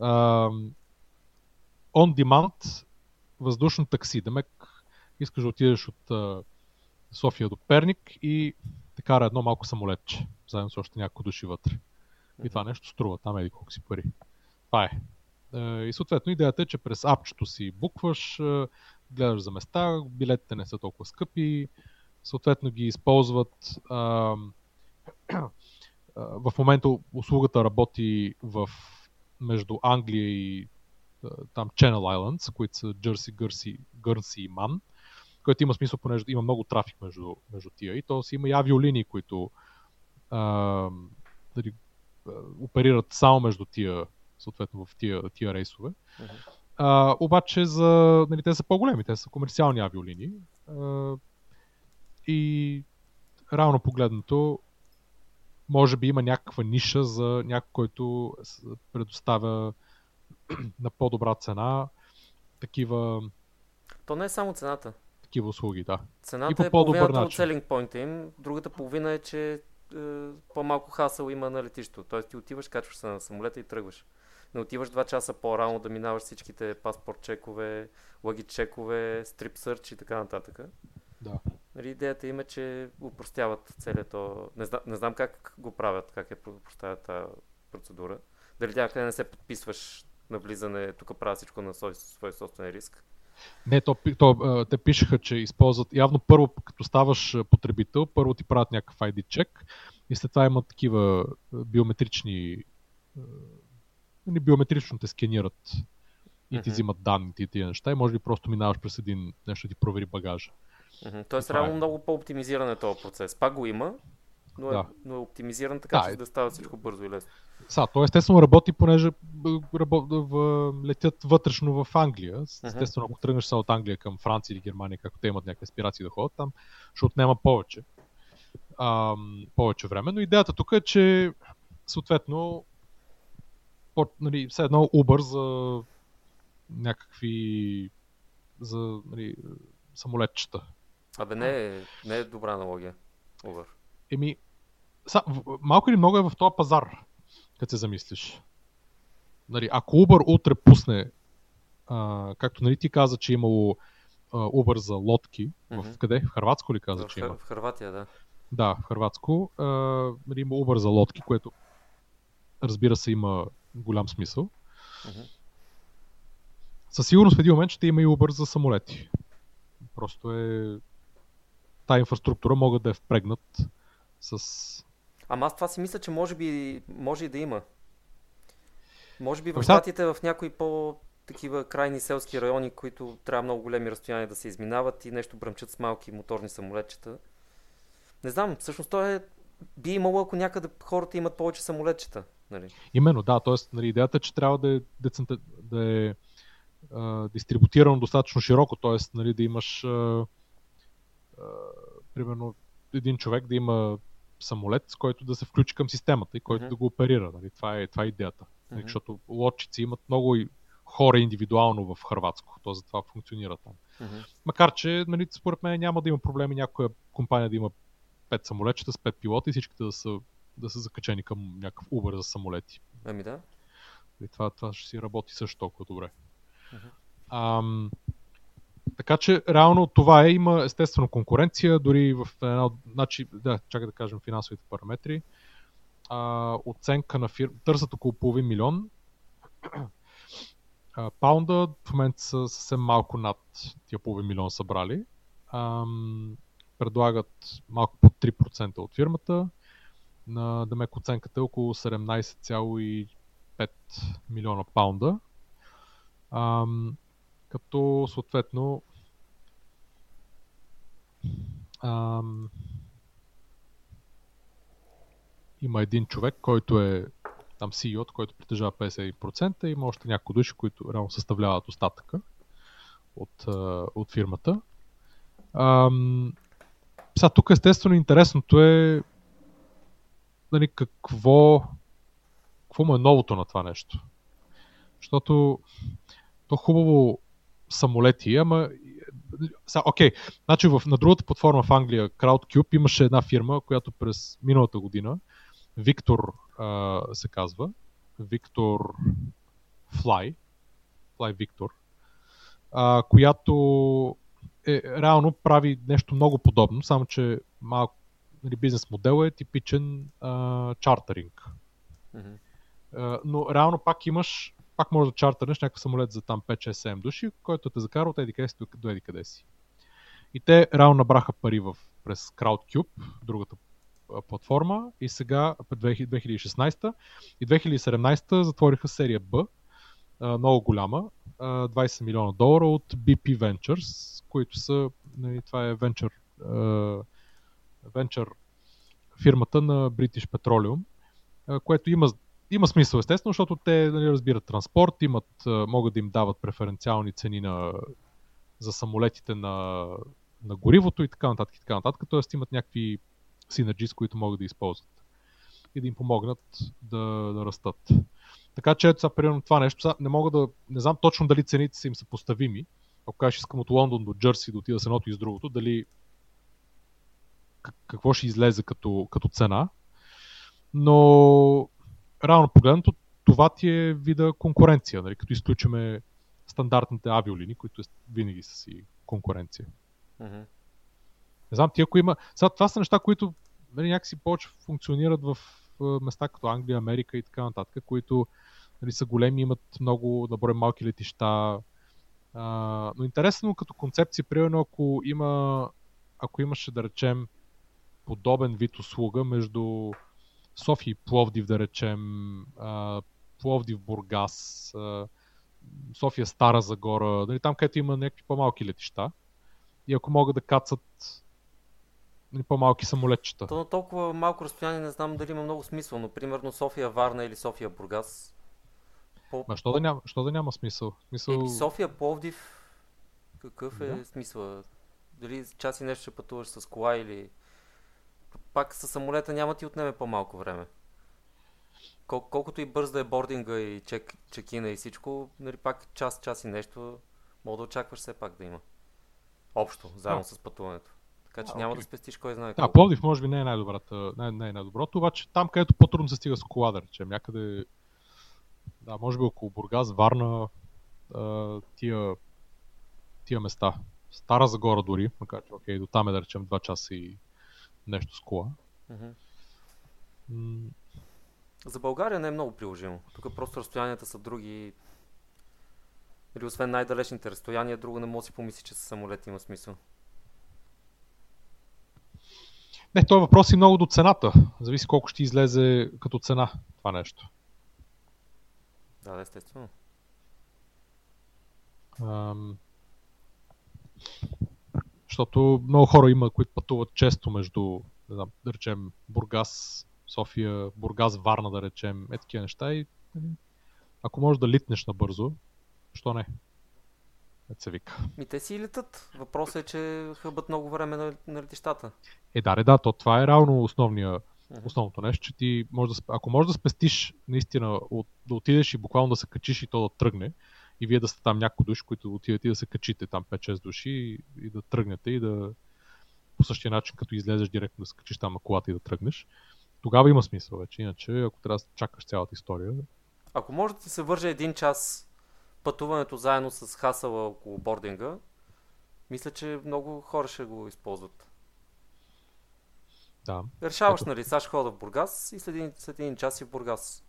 А, on demand въздушно такси. Демек искаш да отидеш от а, София до Перник и те кара едно малко самолетче, заедно с още няколко души вътре. И това нещо струва, там еди колко си пари. Това е. И съответно идеята е, че през апчето си букваш, гледаш за места, билетите не са толкова скъпи, съответно ги използват. в момента услугата работи в, между Англия и там Channel Islands, които са Джерси, Гърси, Гърси и Ман, което има смисъл, понеже има много трафик между, между тия. И то си има и авиолинии, които а, дали, оперират само между тия, съответно в тия, тия рейсове. Uh-huh. А, обаче за, нали, те са по-големи, те са комерциални авиолинии. А, и равно погледнато, може би има някаква ниша за някой, който предоставя на по-добра цена такива... То не е само цената. Такива услуги, да. Цената и по е половината от селинг поинта им. Другата половина е, че е, по-малко хасъл има на летището. Тоест ти отиваш, качваш се на самолета и тръгваш. Не отиваш два часа по-рано да минаваш всичките паспорт чекове, лъги чекове, стрип сърч и така нататък. Да. Нали, идеята им е, че упростяват целият то... Не, знам, не знам как го правят, как е упростяват тази процедура. Дали някъде не се подписваш на влизане, тук правя всичко на свой, свой собствен риск. Не, то, то, те пишеха, че използват, явно първо, като ставаш потребител, първо ти правят някакъв ID чек и след това имат такива биометрични, не биометрично те сканират и ти взимат данните и тия неща и може би просто минаваш през един нещо да ти провери багажа. Mm-hmm. Тоест, реално е. много по-оптимизиран е този процес. Пак го има, но е, да. но е оптимизиран така, да, че е... да става всичко бързо и лесно. Са, то естествено работи, понеже работ, в, летят вътрешно в Англия. Естествено, ако тръгнеш са от Англия към Франция или Германия, както те имат някакви аспирации да ходят там, ще отнема повече. Ам, повече време. Но идеята тук е, че съответно по, нали, все едно Uber за някакви за нали, самолетчета. Абе не е, не е добра аналогия. Uber. Еми, са, малко или много е в този пазар като се замислиш. Нали, ако Uber утре пусне, а, както нали, ти каза, че е имало а, Uber за лодки, mm-hmm. в къде? В Харватско ли каза, в, че има? В Харватия, да. Да, в Харватско. А, нали, има Uber за лодки, което разбира се има голям смисъл. Mm-hmm. Със сигурност в един момент ще има и Uber за самолети. Просто е... Та инфраструктура могат да е впрегнат с Ама аз това си мисля, че може би може и да има. Може би в щатите в някои по такива крайни селски райони, които трябва много големи разстояния да се изминават и нещо бръмчат с малки моторни самолетчета. Не знам, всъщност то е би имало, ако някъде хората имат повече самолетчета. Нали? Именно, да. Тоест, нали, идеята е, че трябва да е, децента, да е а, дистрибутирано достатъчно широко, т.е. Нали, да имаш а, а, примерно един човек да има самолет, с който да се включи към системата и който mm-hmm. да го оперира. Нали? Това, е, това е идеята. Mm-hmm. Защото лодчици имат много хора индивидуално в Хрватско. То затова функционира там. Mm-hmm. Макар, че нали, според мен няма да има проблеми някоя компания да има 5 самолетчета с 5 пилота и всичките да са, да са закачени към някакъв Uber за самолети. Ами да. И това, това ще си работи също толкова добре. Mm-hmm. Ам, така че, реално това е, има естествено конкуренция, дори в една, значи, да, чакай да кажем финансовите параметри. А, оценка на фирма, търсят около половин милион. А, паунда в момента са съвсем малко над тия половин милион събрали. Ам, предлагат малко под 3% от фирмата. На Демек оценката е около 17,5 милиона паунда. Ам, като съответно ам, има един човек, който е там CEO, който притежава 50% и има още някои души, които реално съставляват остатъка от, от фирмата. Ам, сега тук естествено интересното е нали, какво, какво му е новото на това нещо. Защото то хубаво самолети, ама сега, окей, значи в, на другата платформа в Англия, CrowdCube, имаше една фирма, която през миналата година, а, се казва, Victor Fly, Fly Victor, а, която е, реално прави нещо много подобно, само че малко нали, бизнес модел е типичен а, чартеринг. Mm-hmm. А, но реално пак имаш, пак можеш да чартърнеш някакъв самолет за там 5-6-7 души, който те закара от еди къде си до еди къде си. И те реално набраха пари в, през CrowdCube, другата платформа и сега 2016 и 2017 затвориха серия Б, много голяма, 20 милиона долара от BP Ventures, които са, нали, това е Venture, Venture фирмата на British Petroleum, което има, има смисъл естествено, защото те нали, разбират транспорт, имат, могат да им дават преференциални цени на, за самолетите на, на горивото и така нататък. И така нататък. Тоест имат някакви синерджи, с които могат да използват и да им помогнат да, да растат. Така че ето сега, примерно това нещо, сега не мога да, не знам точно дали цените са им съпоставими. Ако кажеш искам от Лондон до Джерси да отида с едното и с другото, дали какво ще излезе като, като цена. Но реално погледнато, това ти е вида конкуренция, нали, като изключиме стандартните авиолини, които винаги са си конкуренция. Mm-hmm. Не знам, ти ако има... Сега, това са неща, които нали, някакси повече функционират в места като Англия, Америка и така нататък, които нали, са големи, имат много наброй малки летища. А, но интересно като концепция, примерно ако има ако имаше да речем подобен вид услуга между София и Пловдив, да речем, а, Пловдив, Бургас, а, София, Стара Загора, нали, там където има някакви по-малки летища. И ако могат да кацат нали, по-малки самолетчета. То на толкова малко разстояние не знам дали има много смисъл, но примерно София Варна или София Бургас. По... Ма, що, да няма, що да няма смисъл? смисъл... Е, София Пловдив, какъв е да. смисъл? Дали час и нещо ще пътуваш с кола или... Пак с самолета няма ти отнеме по-малко време. Кол- колкото и бърз да е бординга и чек, чекина и всичко, нали пак час, час и нещо, мога да очакваш все пак да има. Общо, заедно а. с пътуването. Така че а, няма okay. да спестиш кой знае. Да, Пловдив може би не е най-добрата, не, не е най-доброто, обаче там където по-трудно се стига с кола, да речем, някъде, да, може би около Бургас, Варна, тия, тия места. Стара Загора дори, макар че окей, до там е да речем 2 часа и нещо с кола. Mm-hmm. М- За България не е много приложимо. Тук просто разстоянията са други. Или освен най-далечните разстояния, друго не може да си помисли, че с самолет има смисъл. Не, този въпрос е много до цената. Зависи колко ще излезе като цена това нещо. Да, естествено. Ам... Защото много хора има, които пътуват често между, не знам, да речем, Бургас, София, Бургас, Варна, да речем, е такива неща и нали, ако можеш да литнеш набързо, що не? се вика. Ми те си летат. Въпросът е, че хъбат много време на, на летищата. Е, да, да, то това е реално основния, основното нещо, че ти може да, ако можеш да спестиш наистина от, да отидеш и буквално да се качиш и то да тръгне, и вие да сте там някои души, които отидете и да се качите там 5-6 души и, и да тръгнете и да по същия начин, като излезеш директно да се качиш там на колата и да тръгнеш, тогава има смисъл вече. Иначе, ако трябва да чакаш цялата история. Ако може да се върже един час пътуването заедно с хасала около бординга, мисля, че много хора ще го използват. Да. Решаваш, Ето... нали, Саш хода в Бургас и след един, след един час си в Бургас.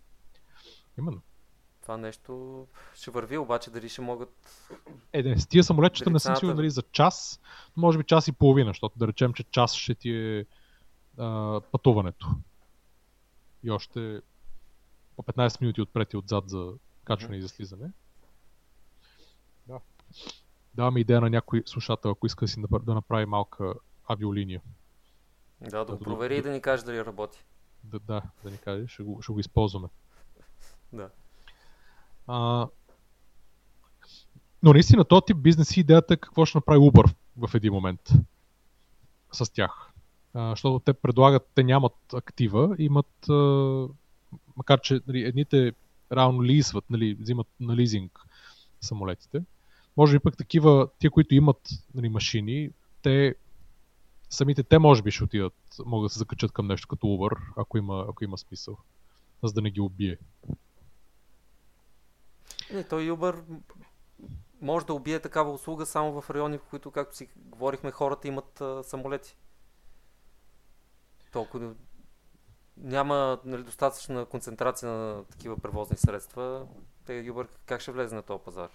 Именно. Това нещо ще върви, обаче дали ще могат... Е, не, с тия самолетчета не съм сигурен дали за час, но може би час и половина, защото да речем, че час ще ти е а, пътуването. И още по 15 минути отпред и отзад за качване и за слизане. Да. Даваме идея на някой слушател, ако иска да си да направи малка авиолиния. Да, да го провери да, и да ни каже дали работи. Да, да, да ни каже, ще го, ще го използваме. Да. А, Но наистина, този тип бизнес идеята е какво ще направи Uber в един момент с тях. А, защото те предлагат, те нямат актива, имат, а, макар че нали, едните реално лизват, нали, взимат на лизинг самолетите. Може би пък такива, тия, които имат нали, машини, те самите те може би ще отидат, могат да се закачат към нещо като Uber, ако има, ако има смисъл, за да не ги убие. Не, той Uber може да убие такава услуга само в райони, в които, както си говорихме, хората имат а, самолети. Толкова няма нали, достатъчна концентрация на такива превозни средства. Те Uber как ще влезе на този пазар?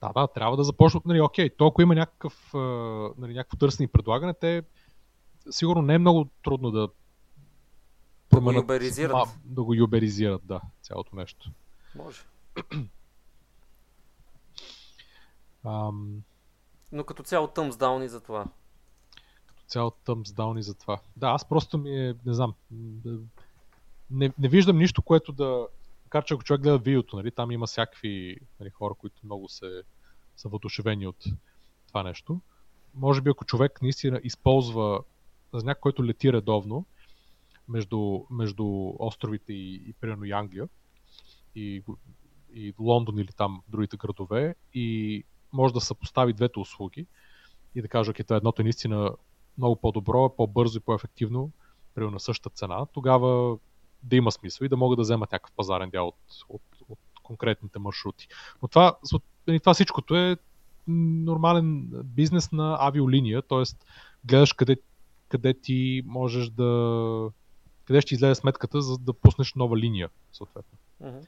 Да, да, трябва да започнат, нали, окей, то ако има някакъв, нали, някакво търсене и предлагане, те сигурно не е много трудно да променят, да го ма, да го юберизират, да, цялото нещо. Може. Ам... Но като цяло даун и за това. Като цяло даун и за това. Да, аз просто ми е, не знам, не, не виждам нищо, което да, Макар че ако човек гледа видеото, нали, там има всякакви нали, хора, които много се, са въодушевени от това нещо. Може би ако човек наистина използва за някой, който лети редовно между, между островите и, и примерно и Англия и, и Лондон или там другите градове и може да съпостави двете услуги и да каже, окей, това едното е наистина много по-добро, по-бързо и по-ефективно, примерно на същата цена, тогава да има смисъл и да могат да вземат някакъв пазарен дял от, от, от конкретните маршрути. Но това, това всичкото е нормален бизнес на авиолиния, т.е. гледаш къде, къде ти можеш да... къде ще излезе сметката, за да пуснеш нова линия, съответно. Uh-huh.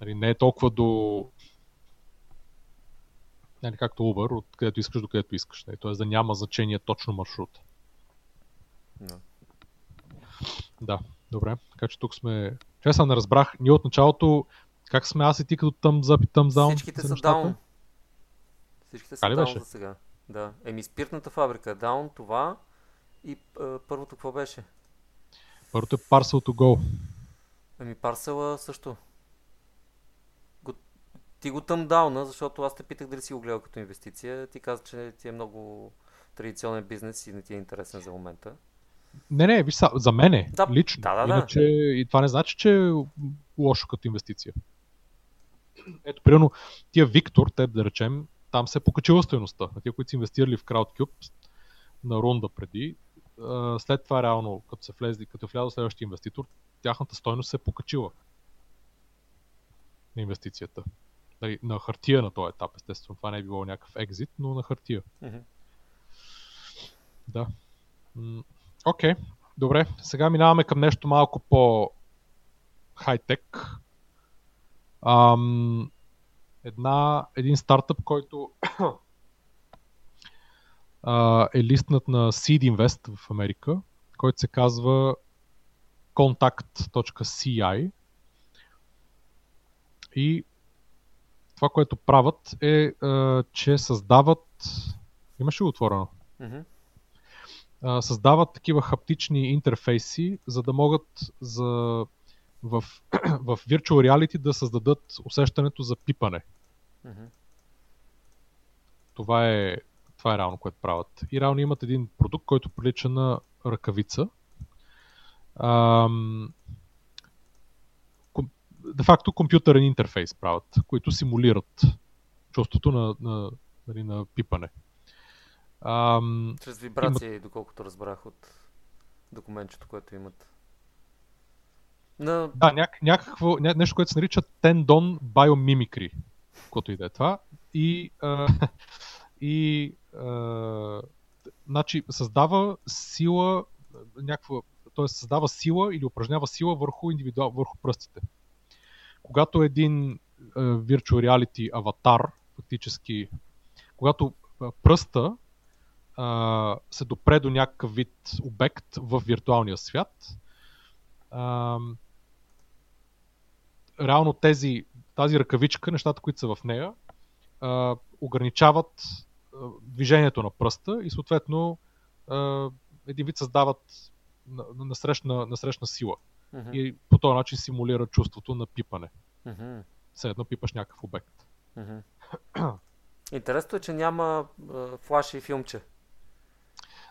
Нали, не е толкова до нали, както Uber, от където искаш до където искаш. Нали, т.е. да няма значение точно маршрут. No. Да. Добре, така че тук сме... Честно не разбрах, ние от началото как сме аз и ти като тъм up и thumbs down? Всичките са даун. Всичките са даун за сега. Да. Еми спиртната фабрика даун, това и а, първото какво беше? Първото е Parcel to Go. Еми Parcel също. Ти го тъм дауна, защото аз те питах дали си го гледал като инвестиция. Ти каза, че ти е много традиционен бизнес и не ти е интересен за момента. Не, не, виж, за мене, да, лично. Да, да, Иначе, и това не значи, че е лошо като инвестиция. Ето, примерно, тия Виктор, теб да речем, там се е покачила стоеността. На тия, които са инвестирали в CrowdCube на рунда преди, след това реално, като се влезли, като е влязъл следващия инвеститор, тяхната стойност се е покачила на инвестицията. Нали, на хартия на този етап, естествено. Това не е било някакъв екзит, но на хартия. Mm-hmm. Да. Окей, okay, добре. Сега минаваме към нещо малко по хай-тек. Ам, една, един стартъп, който а, е листнат на Seed Invest в Америка, който се казва contact.ci и това, което правят е, а, че създават... Имаше ли отворено? Mm-hmm създават такива хаптични интерфейси, за да могат за, в, в Virtual Reality да създадат усещането за пипане. Mm-hmm. Това, е, това е реално, което правят. И реално имат един продукт, който прилича на ръкавица. Ам, де факто компютърен интерфейс правят, които симулират чувството на, на, на, нали, на пипане. Ам, Чрез вибрация, имат... доколкото разбрах от документчето, което имат. На... Да, няк- някакво, ня- нещо, което се нарича Tendon Biomimicry, което и да е това. И, а, и а, значи, създава сила, някаква, т.е. създава сила или упражнява сила върху, индивидуал, върху пръстите. Когато един а, virtual reality аватар, фактически, когато пръста а, се допре до някакъв вид обект в виртуалния свят, а, реално тези, тази ръкавичка, нещата, които са в нея, а, ограничават а, движението на пръста и съответно а, един вид създават насрещна, насрещна сила. Uh-huh. И по този начин симулира чувството на пипане. Uh-huh. Все едно пипаш някакъв обект. Uh-huh. Интересното е, че няма а, флаш и филмче.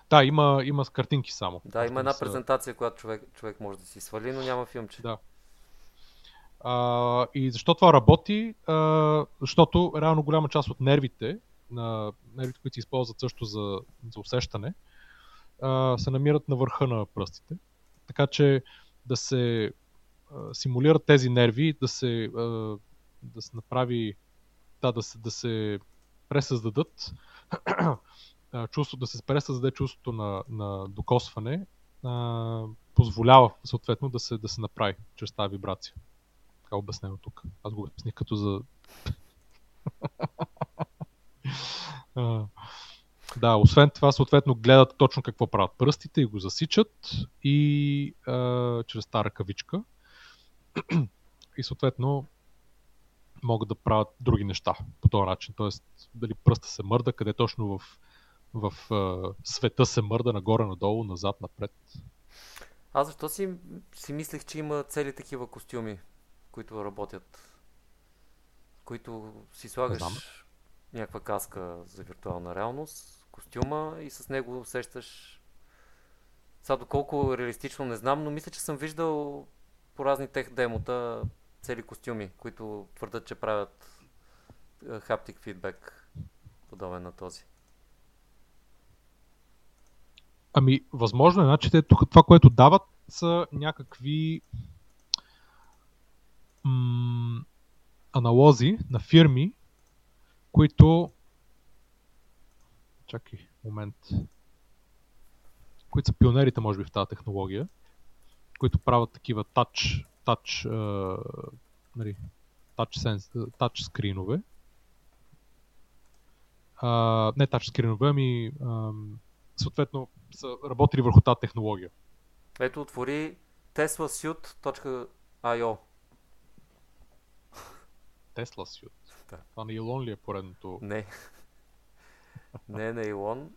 Да, има, има с картинки само. Да, има една са... презентация, която човек, човек може да си свали, но няма филмче. Да. А, и защо това работи? А, защото реално голяма част от нервите, на нервите, които се използват също за, за усещане, а, се намират на върха на пръстите. Така че да се а, симулират тези нерви, да се, а, да се направи, да, да се, да се пресъздадат чувство, да се пресъздаде чувството на, на докосване, а, позволява съответно да се, да се направи чрез тази вибрация. Така обяснено тук. Аз го обясних като за... да, освен това, съответно, гледат точно какво правят пръстите и го засичат и а, чрез тази ръкавичка. и съответно могат да правят други неща по този начин. Тоест, дали пръста се мърда, къде точно в, в а, света се мърда нагоре, надолу, назад, напред. Аз защо си, си мислех, че има цели такива костюми, които работят? Които си слагаш някаква каска за виртуална реалност, костюма и с него усещаш сега доколко реалистично не знам, но мисля, че съм виждал по разни тех демота цели костюми, които твърдат, че правят хаптик фидбек подобен на този. Ами, възможно е, значи те тук това, което дават са някакви м- аналози на фирми, които чакай, момент които са пионерите, може би, в тази технология, които правят такива тач, тач, нали, тач, сенс, тач скринове. А, не тач скринове, ами а, съответно са работили върху тази технология. Ето, отвори teslasuit.io Tesla Suit? Да. Това на Илон ли е поредното? Не. Не е на Илон.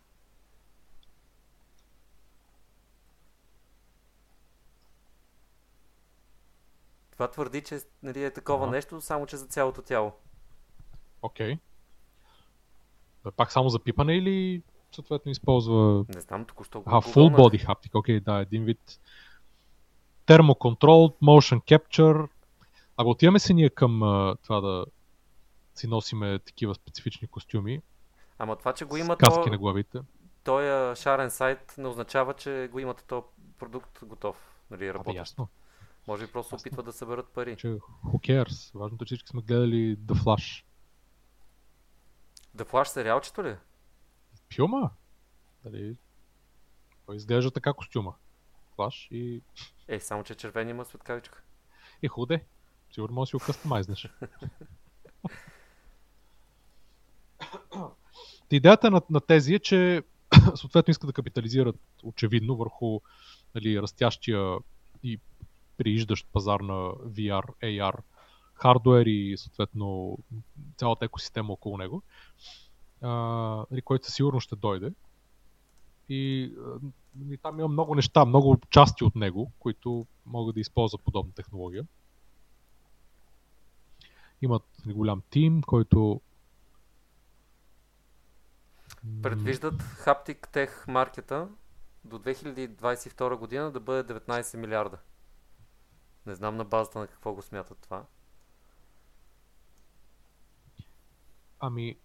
Това твърди, че нали, е такова ага. нещо, само че за цялото тяло. Окей. Okay. Пак само за пипане или съответно използва... Не знам, току-що го А, full body haptic, окей, okay, да, един вид термоконтрол, motion capture. Ако отиваме се ние към това да си носиме такива специфични костюми. Ама това, че го има каски то, на главите. Той шарен сайт не означава, че го имате този продукт готов. Нали, работещ. ясно. Може би просто опитват да съберат пари. Че, who cares? Важното, е, че всички сме гледали The Flash. The Flash сериалчето ли? Филма? Дали? Той изглежда така костюма. Флаш и... Е, само че червен има светкавичка. Е, худе. Сигурно може да си го къстомайзнеш. Идеята на, на тези е, че съответно искат да капитализират очевидно върху нали, растящия и прииждащ пазар на VR, AR, хардуер и съответно цялата екосистема около него, а, нали, който със сигурност ще дойде. И, и там има много неща, много части от него, които могат да използват подобна технология. Имат нали, голям тим, който Предвиждат Haptic Tech маркета до 2022 година да бъде 19 милиарда. Не знам на базата на какво го смятат това. Ами.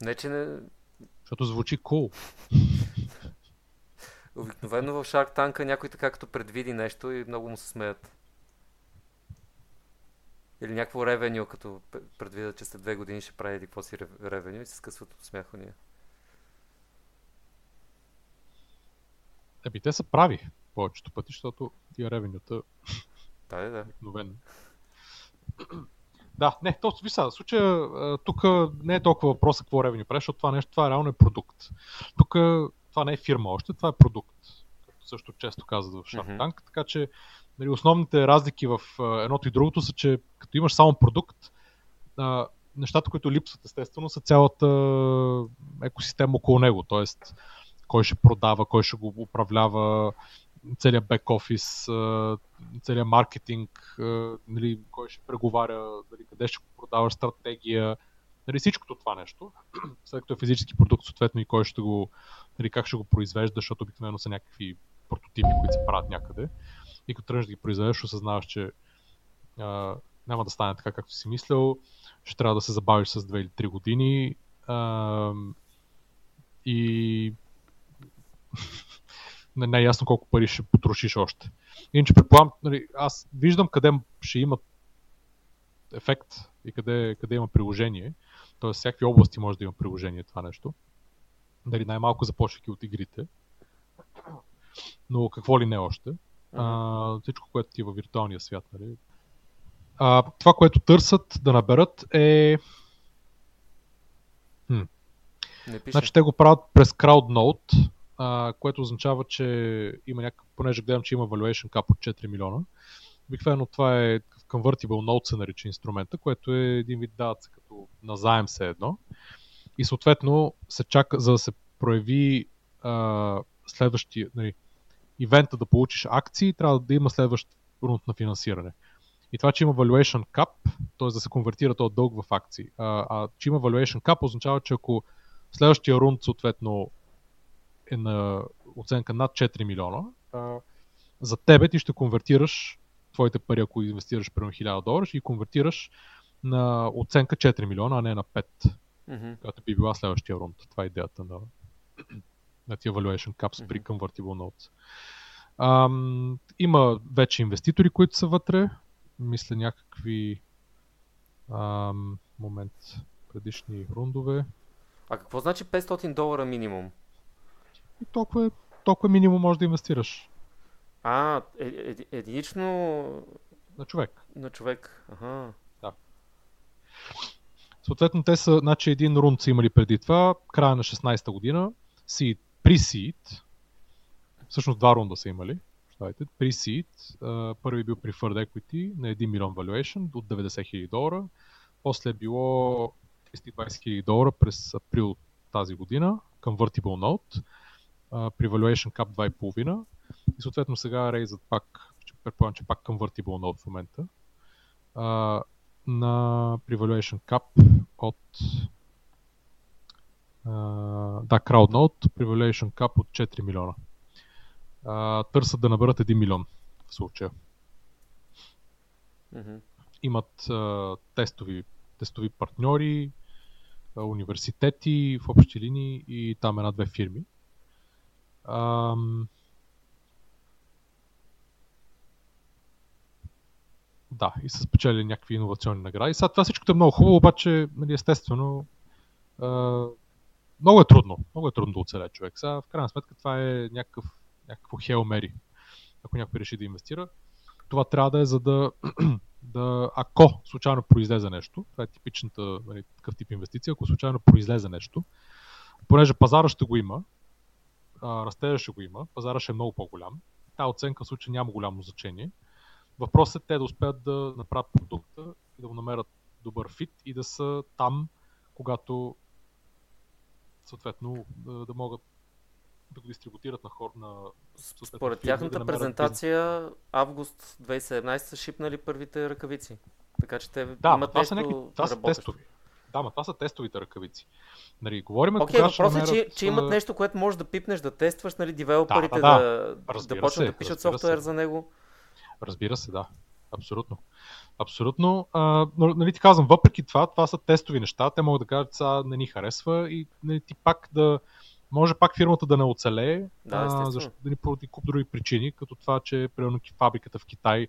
Не, че не. Защото звучи cool. Обикновено в Shark Tank някой така като предвиди нещо и много му се смеят. Или някакво ревеню, като предвидят, че след две години ще прави какво си ревеню и се скъсват от смяха ние. Еби, те са прави повечето пъти, защото тия ревенюта да, да. обикновено. Да, не, то ви сега, случая, тук не е толкова въпрос какво ревеню прави, защото това нещо, това е реално е продукт. Тук това не е фирма още, това е продукт. Също често казват в Shark Tank, mm-hmm. така че нали, основните разлики в едното и другото са, че като имаш само продукт, нещата, които липсват естествено, са цялата екосистема около него. Тоест, кой ще продава, кой ще го управлява, целият бек офис, целият маркетинг, нали, кой ще преговаря, нали, къде ще продаваш стратегия, нали, всичкото това нещо, след като е физически продукт, съответно и кой ще го, нали, как ще го произвежда, защото обикновено са някакви прототипи, които се правят някъде. И като тръгнеш да ги произведеш, осъзнаваш, че а, няма да стане така, както си мислял, ще трябва да се забавиш с 2 или 3 години а, и не е ясно колко пари ще потрошиш още. Иначе предполагам, нали, аз виждам къде ще има ефект и къде, къде има приложение. Тоест, всякакви области може да има приложение това нещо. Дали най-малко започвайки от игрите. Но какво ли не още. А, всичко, което ти е във виртуалния свят. Нали? А, това, което търсят да наберат е... Хм. Значи те го правят през CrowdNote, а, което означава, че има някакъв, понеже гледам, че има valuation cap от 4 милиона. Обикновено това е convertible note се нарича инструмента, което е един вид дават се като назаем се едно. И съответно се чака, за да се прояви а, следващия, нали, ивента да получиш акции, трябва да има следващ рунд на финансиране. И това, че има valuation cap, т.е. да се конвертира този дълг в акции, а, а че има valuation cap означава, че ако следващия рунд съответно е на оценка над 4 милиона, а, за тебе ти ще конвертираш твоите пари, ако инвестираш примерно 1000 долара, ще ги конвертираш на оценка 4 милиона, а не на 5, mm-hmm. която би била следващия рунд. Това е идеята на, на тия valuation caps mm-hmm. при convertible notes. Ам, има вече инвеститори, които са вътре. Мисля някакви ам, момент предишни рундове. А какво значи 500 долара минимум? И толкова, е, толкова е минимум може да инвестираш. А, е, е, единично... На човек. На човек, ага. Да. Съответно, те са, значи един рунд са имали преди това, края на 16-та година, seed, при seed, всъщност два рунда са имали, Прощайте, при seed, първи бил Preferred Equity на 1 милион valuation от 90 хиляди долара, после е било 320 хиляди долара през април тази година, Convertible Note, при valuation cap 2,5 и съответно сега рейзът пак, предполагам, че пак convertible note в момента, на Prevaluation Cap от да, CrowdNote, Prevaluation Cap от 4 милиона. А, търсят да наберат 1 милион в случая. Mm-hmm. Имат а, тестови, тестови партньори, а, университети в общи линии и там една-две фирми. Ам, Да, и са спечели някакви иновационни награди. Сега това всичко е много хубаво, обаче, нали, естествено, много е трудно. Много е трудно да оцелее човек. Сега, в крайна сметка, това е някакъв, някакво хелмери. Ако някой реши да инвестира, това трябва да е за да, да ако случайно произлезе нещо, това е типичната нали, такъв тип инвестиция, ако случайно произлезе нещо, понеже пазара ще го има, растежа ще го има, пазара ще е много по-голям, тази оценка в случай няма голямо значение, Въпросът е те да успеят да направят продукта и да го намерят добър фит и да са там, когато съответно да, да могат да го дистрибутират на хора на Според тяхната да презентация бизнес. август 2017 са шипнали първите ръкавици. Така че те да, имат това нещо са някакви, това са тестови. Да, но това са тестовите ръкавици. Нали, говорим okay, кога въпросът е, че, че имат нещо, което можеш да пипнеш, да тестваш, нали, девелоперите да, да, да, да, да почнат да пишат софтуер се. за него. Разбира се, да. Абсолютно. Абсолютно. А, но, нали ти казвам, въпреки това, това са тестови неща. Те могат да кажат, сега не ни харесва и нали, ти пак да. Може пак фирмата да не оцелее, да, а, защото да ни поради куп други причини, като това, че примерно фабриката в Китай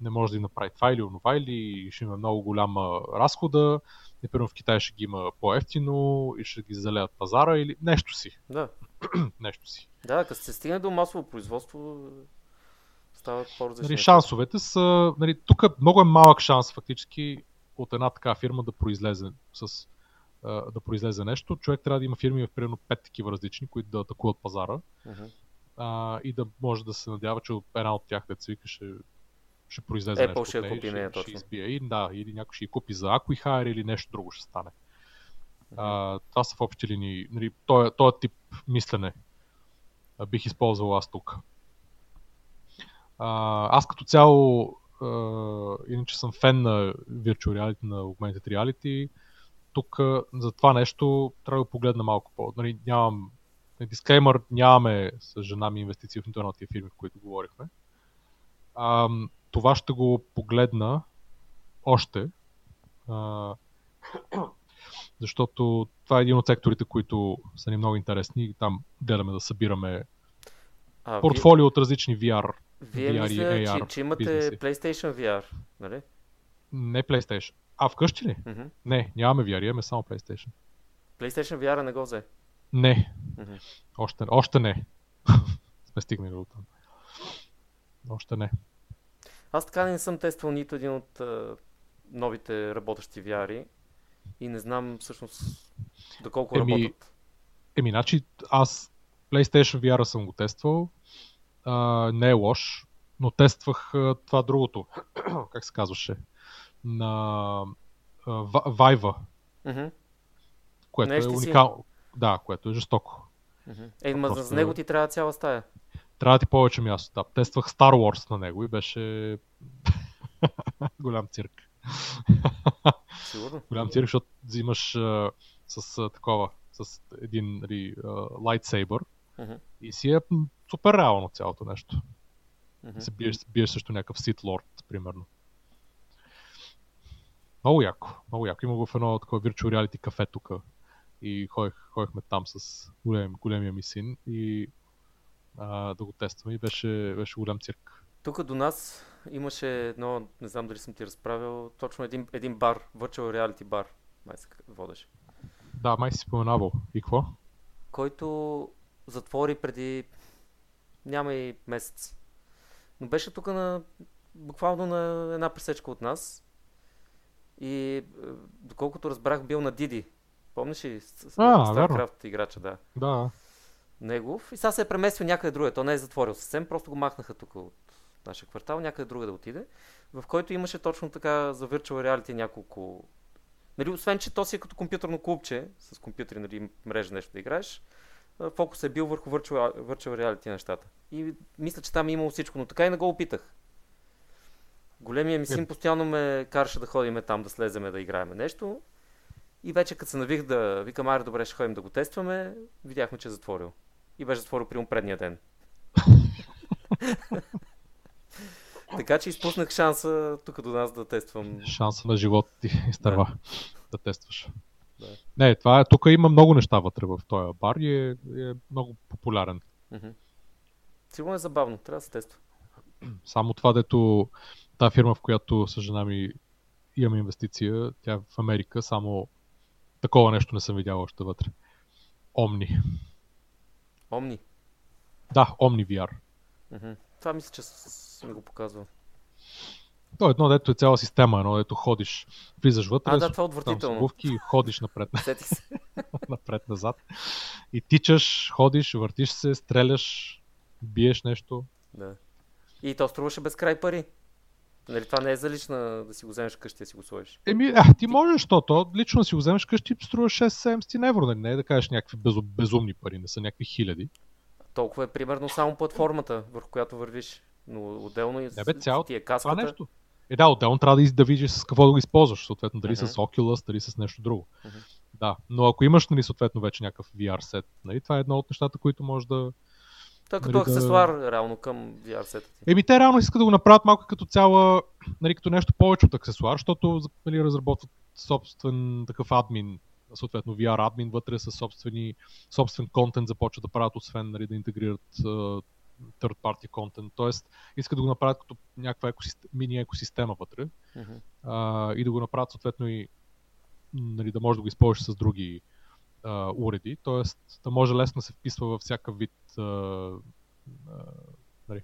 не може да им направи това или онова, или ще има много голяма разхода, и примерно в Китай ще ги има по-ефтино и ще ги залеят пазара или нещо си. Да. нещо си. Да, като се стигне до масово производство, стават по-различни. Нали, шансовете са... Нали, тук много е малък шанс фактически от една така фирма да произлезе с да произлезе нещо. Човек трябва да има фирми в примерно 5 такива различни, които да атакуват пазара uh-huh. а, и да може да се надява, че една от тях, деца вика, ще, ще произлезе Apple нещо. ще нея, купи, ще, ще избие. И, да, или някой ще купи за Acquihire или нещо друго ще стане. Uh-huh. А, това са в общи линии. Нали, този, този тип мислене бих използвал аз тук. А, аз като цяло, а, иначе съм фен на Virtual Reality, на Augmented Reality. Тук за това нещо трябва да погледна малко по. Нали, нямам дисклеймър, нямаме с жена ми инвестиции в нито една от тия фирми, в които говорихме. А, това ще го погледна още. А, защото това е един от секторите, които са ни много интересни там гледаме да събираме а, портфолио ви... от различни VR. Вие VR мисля, AR че, че имате бизнеси. PlayStation VR, нали? Не PlayStation. А, вкъщи ли? Mm-hmm. Не, нямаме VR, имаме само PlayStation. PlayStation VR не го взе? Не. Mm-hmm. Още, още не. Сме стигнали до там. Още не. Аз така не съм тествал нито един от uh, новите работещи VR и не знам всъщност доколко еми, работят. Еми, значи аз PlayStation VR съм го тествал. А, не е лош, но тествах а, това другото. как се казваше? На а, Viva. Mm-hmm. Което е уникално. Да, което е жестоко. Mm-hmm. Е, ма за него ти трябва цяла стая. Трябва ти повече място. Да. Тествах Star Wars на него и беше голям цирк. Сигурно. Голям цирк, защото взимаш а, с а, такова, с един нали, лайтсейбър uh-huh. и си е супер реално цялото нещо. Uh-huh. Се биеш, биеш също някакъв Сит Лорд, примерно. Много яко, много яко. Има го в едно такова virtual reality кафе тук. И ходих, ходихме там с голем, големия ми син и а, да го тестваме и беше, беше голям цирк. Тук до нас имаше едно, не знам дали съм ти разправил, точно един, един бар, Virtual Reality бар, май се водеше. Да, май си споменавал. И какво? Който затвори преди няма и месец. Но беше тук на буквално на една пресечка от нас. И е, доколкото разбрах, бил на Диди. Помниш ли? StarCraft играча, да. Да. Негов. И сега се е преместил някъде друга. То не е затворил съвсем, просто го махнаха тук от нашия квартал, някъде друга да отиде, в който имаше точно така за Virtual Reality няколко... Нали, освен, че то си е като компютърно клубче, с компютри, нали, мрежа нещо да играеш, фокус е бил върху Virtual, virtual Reality нещата. И мисля, че там е имало всичко, но така и не го опитах. Големия ми син постоянно ме караше да ходиме там, да слеземе, да играеме нещо. И вече като се навих да викам, аре, добре, ще ходим да го тестваме, видяхме, че е затворил. И беше затворил при предния ден. така че изпуснах шанса тук до нас да тествам. Шанса на живота ти изтърва да. да тестваш. Да. Не, това е, тук има много неща вътре в този бар и е, е много популярен. Mm-hmm. Сигурно е забавно, трябва да се тества. Само това, дето тази фирма, в която с жена ми имам инвестиция, тя е в Америка, само такова нещо не съм видял още вътре. Омни. Омни? Да, Омни VR. Mm-hmm. Това мисля, че съм го показвал. То е едно, дето е цяла система, едно, дето ходиш, влизаш вътре, а, да, това е отвратително. обувки ходиш напред, напред-назад. И тичаш, ходиш, въртиш се, стреляш, биеш нещо. Да. И то струваше без край пари. Нали, това не е за лична да си го вземеш къщи да си го сложиш. Еми, а, ти можеш то, то лично да си го вземеш къщи струва 6-7 евро, нали? не е да кажеш някакви безумни пари, не са някакви хиляди. Толкова е примерно само платформата, върху която вървиш. Но отделно и не, бе, цяло, ти е каската. Това нещо. Е, да, отделно трябва да, да видиш с какво да го използваш, съответно, дали uh-huh. с Oculus, дали с нещо друго. Uh-huh. Да, но ако имаш, нали, съответно, вече някакъв VR сет, нали, това е едно от нещата, които може да... Той като нали, аксесуар, да... реално, към VR сета ти. Еми, те реално искат да го направят малко като цяла, нали, като нещо повече от аксесуар, защото нали, разработват собствен такъв админ, съответно VR админ вътре с собствени, собствен контент започват да правят, освен нали, да интегрират third party content, т.е. искат да го направят като някаква екосистема, мини екосистема вътре uh-huh. а, и да го направят съответно и нали, да може да го използваш с други а, уреди, т.е. да може лесно да се вписва във всякакъв вид а, а, нали,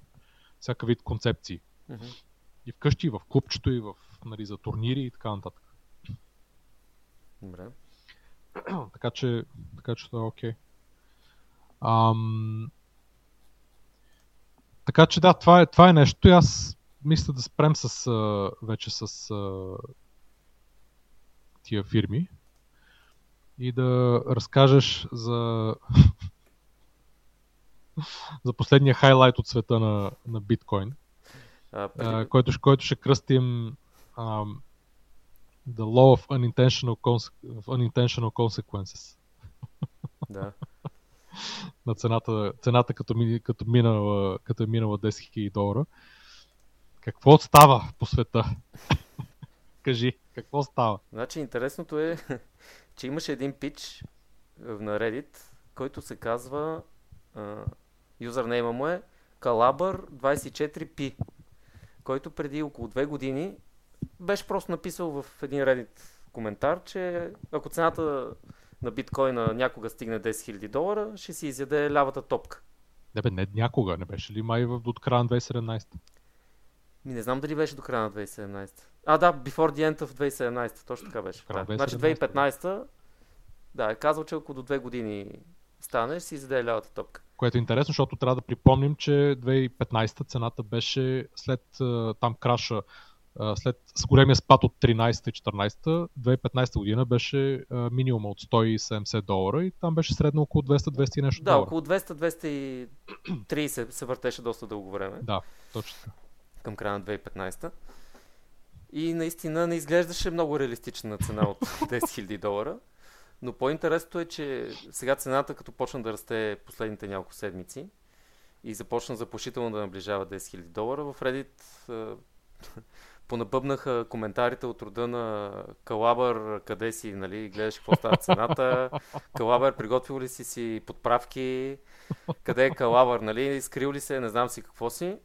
всякакъв вид концепции. Uh-huh. И вкъщи, и в клубчето, и в, нали, за турнири и така нататък. Добре. така че, така че това е окей. Okay. Ам, така че да, това е, това е нещо и аз мисля да спрем с, а, вече с а, тия фирми и да разкажеш за за последния хайлайт от света на, на биткоин. а, преди... а, който, който ще кръстим um, The Law of Unintentional, Conse- unintentional Consequences. Да. на цената, цената като, ми, като, минала, като е минала 10 000 долара. Какво става по света? Кажи, какво става? Значи интересното е, че имаше един пич на Reddit, който се казва юзернейма му е Calabar24P, който преди около две години беше просто написал в един Reddit коментар, че ако цената на биткоина някога стигне 10 000 долара, ще си изяде лявата топка. Не бе, не някога, не беше ли май до края на 2017? Ми не знам дали беше до края на 2017. А, да, before the end of 2017, точно така беше. Да. Значи 2015 да, е казал, че ако до две години стане, ще си изяде лявата топка. Което е интересно, защото трябва да припомним, че 2015 цената беше след там краша след с големия спад от 13-14, 2015 година беше минимум от 170 долара и там беше средно около 200-200 и нещо Да, долара. около 200-230 се въртеше доста дълго време. Да, точно. Към края на 2015. И наистина не изглеждаше много реалистична цена от 10 000 долара. Но по-интересното е, че сега цената, като почна да расте последните няколко седмици и започна заплашително да наближава 10 000 долара, в Reddit понапъбнаха коментарите от рода на Калабър, къде си, нали, гледаш какво става цената, Калабър, приготвил ли си си подправки, къде е Калабър, нали, скрил ли се, не знам си какво си.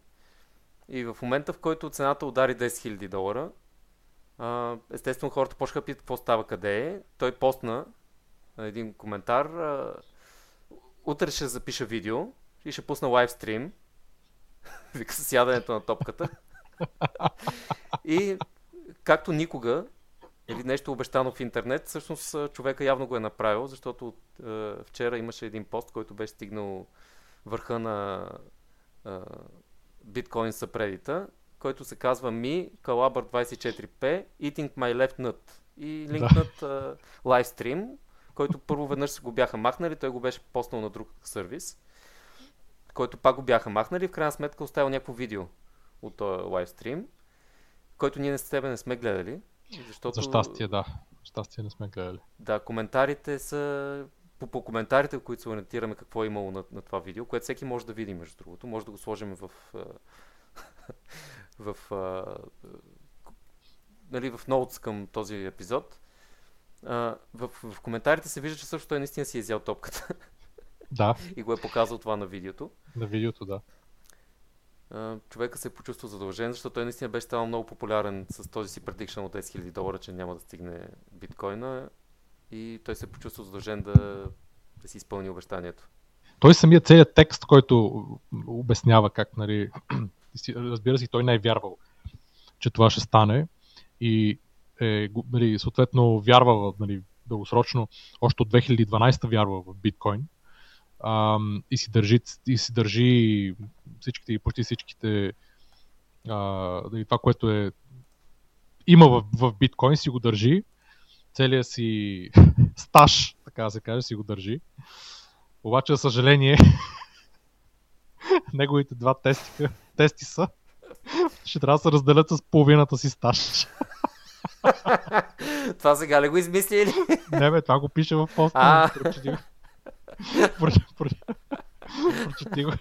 И в момента, в който цената удари 10 000 долара, естествено хората почнаха питат какво става, къде е. Той постна един коментар. Утре ще запиша видео и ще пусна лайвстрим. Вика с яденето на топката. И както никога, или нещо обещано в интернет, всъщност човека явно го е направил, защото е, вчера имаше един пост, който беше стигнал върха на е, биткоин съпредита, който се казва Mi Calabar 24P Eating My Left Nut и линкнат да. е, лайвстрим, който първо веднъж се го бяха махнали, той го беше постнал на друг сервис, който пак го бяха махнали и в крайна сметка оставил някакво видео от този лайвстрим, който ние с тебе не сме гледали. Защото... За щастие, да. Щастие не сме гледали. Да, коментарите са по, по коментарите, в които се ориентираме какво е имало на, на това видео, което всеки може да види, между другото. Може да го сложим в, в, в, нали, в ноутс към този епизод. в, в коментарите се вижда, че също той наистина си е изял топката. Да. и го е показал това на видеото. На видеото, да човека се е почувства задължен, защото той наистина беше станал много популярен с този си предикшн от 10 000 долара, че няма да стигне биткоина и той се е почувства задължен да, да си изпълни обещанието. Той самият целият текст, който обяснява как, нали, разбира се, той не е вярвал, че това ще стане и е, нали, съответно вярва нали, дългосрочно, още от 2012 вярва в биткоин ам, и, си държи, и си държи всичките почти всичките а, това, което е има в, в биткоин, си го държи. Целият си стаж, така да се каже, си го държи. Обаче, за съжаление, неговите два тести, тести са, ще трябва да се разделят с половината си стаж. това сега ли го измисли или? Не бе, това го пише в поста. Прочети го.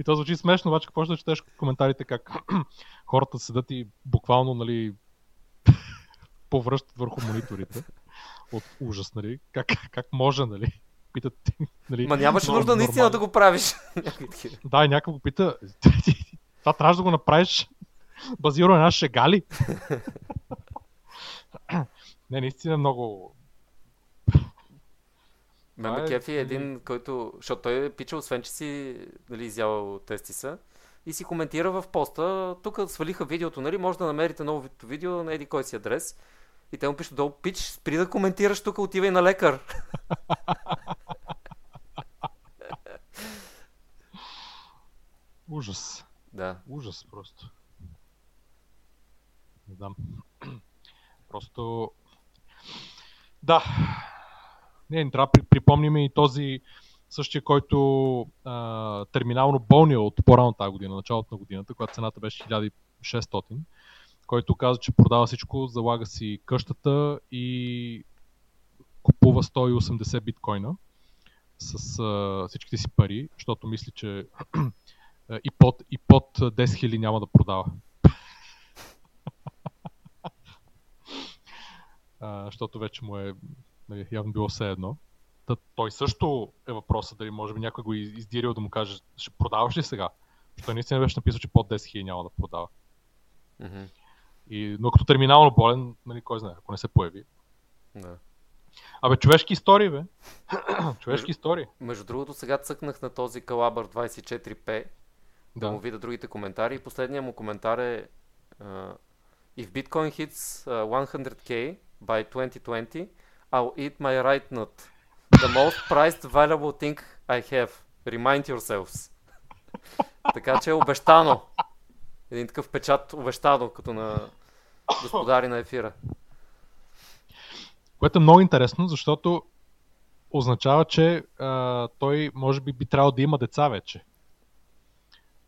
И то звучи смешно, обаче какво да четеш коментарите как хората седат и буквално, нали, повръщат върху мониторите от ужас, нали? Как, как може, нали? Питат, нали? Ма нямаше нужда наистина да го правиш. да, и някой го пита, това трябваше да го направиш базирано на наши шегали. Не, наистина много, Ме ме е кефи е един, който, защото той е пича, освен че си нали, изял тестиса, и си коментира в поста, тук свалиха видеото, нали, може да намерите ново видео на еди кой си адрес. И те му пишат долу, пич, спри да коментираш тук, отивай на лекар. Ужас. Да. Ужас просто. Не знам. Просто... Да, не, трябва да припомним и този същия, който а, терминално болния от по-рано тази година, началото на годината, когато цената беше 1600, който каза, че продава всичко, залага си къщата и купува 180 биткоина с а, всичките си пари, защото мисли, че и под, и под 10 000 няма да продава. а, защото вече му е нали, явно било все едно. Та, той също е въпросът дали може би някой го издирил да му каже, ще продаваш ли сега? Защото наистина беше написал, че под 10 000 няма да продава. Mm-hmm. И, но като терминално болен, нали, кой знае, ако не се появи. Да. Абе, човешки истории, бе. човешки истории. Между другото, сега цъкнах на този Калабър 24P да, да му видя другите коментари. И последният му коментар е uh, If Bitcoin hits uh, 100k by 2020, I'll eat my right nut. The most priced valuable thing I have. Remind yourselves. така че е обещано. Един такъв печат обещано, като на господари на ефира. Което е много интересно, защото означава, че а, той може би би трябвало да има деца вече.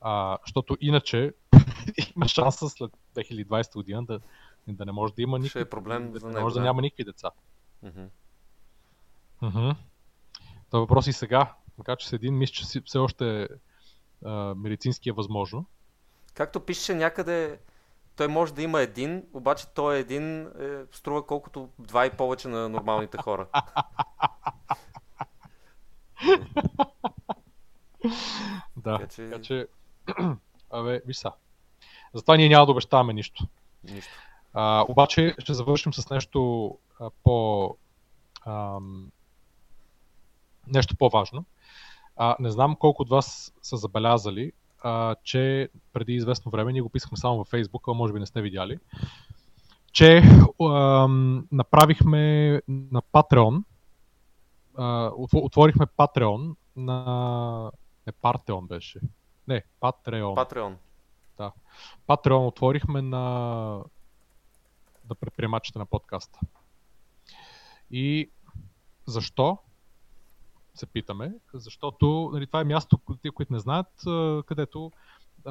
А, защото иначе има шанса след 2020 година да, да не може да има никакви, е проблем да, него, може да, да няма никакви деца. Mm-hmm. Mm-hmm. Това въпрос и сега. Така че с един мисля, че все още а, медицински е възможно. Както пише някъде, той може да има един, обаче той е един е, струва колкото два и повече на нормалните хора. да, така че... Така че... Абе, виж са. Затова ние няма да обещаваме нищо. Нищо. А, обаче ще завършим с нещо а, по... Ам, нещо по-важно. А, не знам колко от вас са забелязали, а, че преди известно време, ние го писахме само във Facebook, а може би не сте видяли, че а, направихме на Patreon, а, отворихме Patreon на... Не, Партеон беше. Не, Patreon. Patreon. Да. Patreon отворихме на на предприемачите на подкаста. И защо? се питаме, защото нали, това е място, тия, които не знаят, където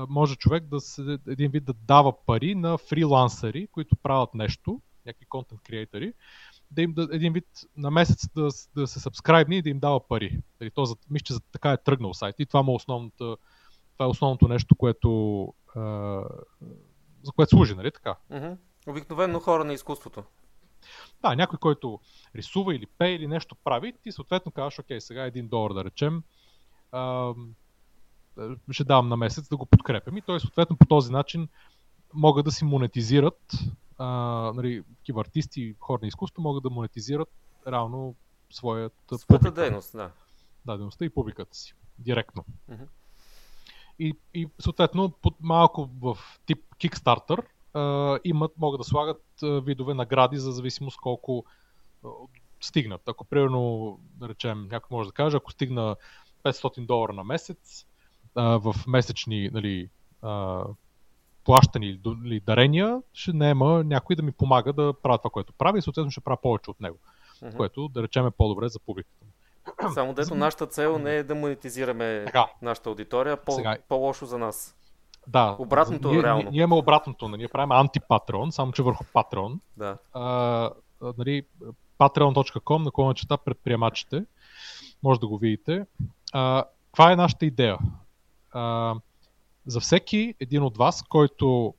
може човек да се, един вид да дава пари на фрилансъри, които правят нещо, някакви контент креатори, да им да, един вид на месец да, да се сабскрайбни и да им дава пари. Нали, то, мисля, че така е тръгнал сайт и това, му е основното, това е основното нещо, което, а, за което служи, нали така? Mm-hmm. Обикновено хора на изкуството. Да, някой, който рисува или пее или нещо прави, ти съответно казваш, окей, сега един долар да речем, а, ще давам на месец да го подкрепям и той съответно по този начин могат да си монетизират, а, нали, такива артисти, хора на изкуство могат да монетизират реално своята Своята дейност, да. Да, дейността и публиката си. Директно. Mm-hmm. И, и съответно под малко в тип Kickstarter а, имат, могат да слагат а, видове награди за зависимост колко а, стигнат. Ако примерно, да речем, някой може да каже, ако стигна 500 долара на месец а, в месечни нали, а, плащани или, дарения, ще наема някой да ми помага да правя това, което прави и съответно ще правя повече от него. Uh-huh. Което, да речем, е по-добре за публиката. Само дето нашата цел не е да монетизираме така. нашата аудитория, по- Сега... по-лошо за нас. Да. Обратното ние, реално. Ние, имаме обратното. Нали? Ние правим антипатрон, само че върху патрон. Да. А, нали, patreon.com на клона чета предприемачите. Може да го видите. А, каква е нашата идея? А, за всеки един от вас, който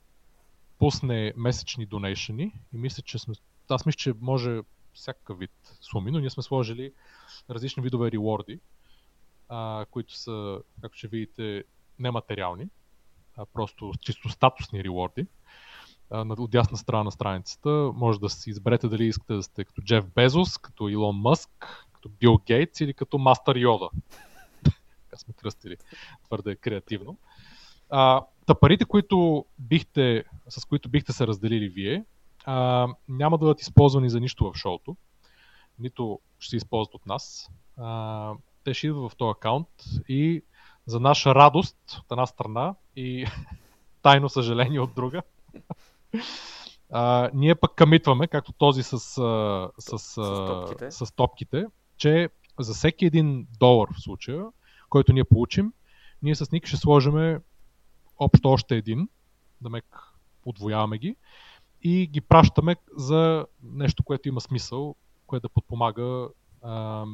пусне месечни донейшени, и мисля, че сме, аз мисля, че може всякакъв вид суми, но ние сме сложили различни видове реворди, а, които са, както ще видите, нематериални а, просто чисто статусни реворди. от дясна страна на страницата може да си изберете дали искате да сте като Джеф Безос, като Илон Мъск, като Бил Гейтс или като Мастър Йода. така сме кръстили твърде креативно. А, та парите, които бихте, с които бихте се разделили вие, а, няма да бъдат използвани за нищо в шоуто. Нито ще се използват от нас. А, те ще идват в този акаунт и за наша радост от една страна и тайно съжаление от друга. А, ние пък камитваме, както този с, с, с, с, топките. с топките, че за всеки един долар в случая, който ние получим, ние с Ник ще сложиме общо още един, да мек отвояваме ги и ги пращаме за нещо, което има смисъл, което да подпомага а,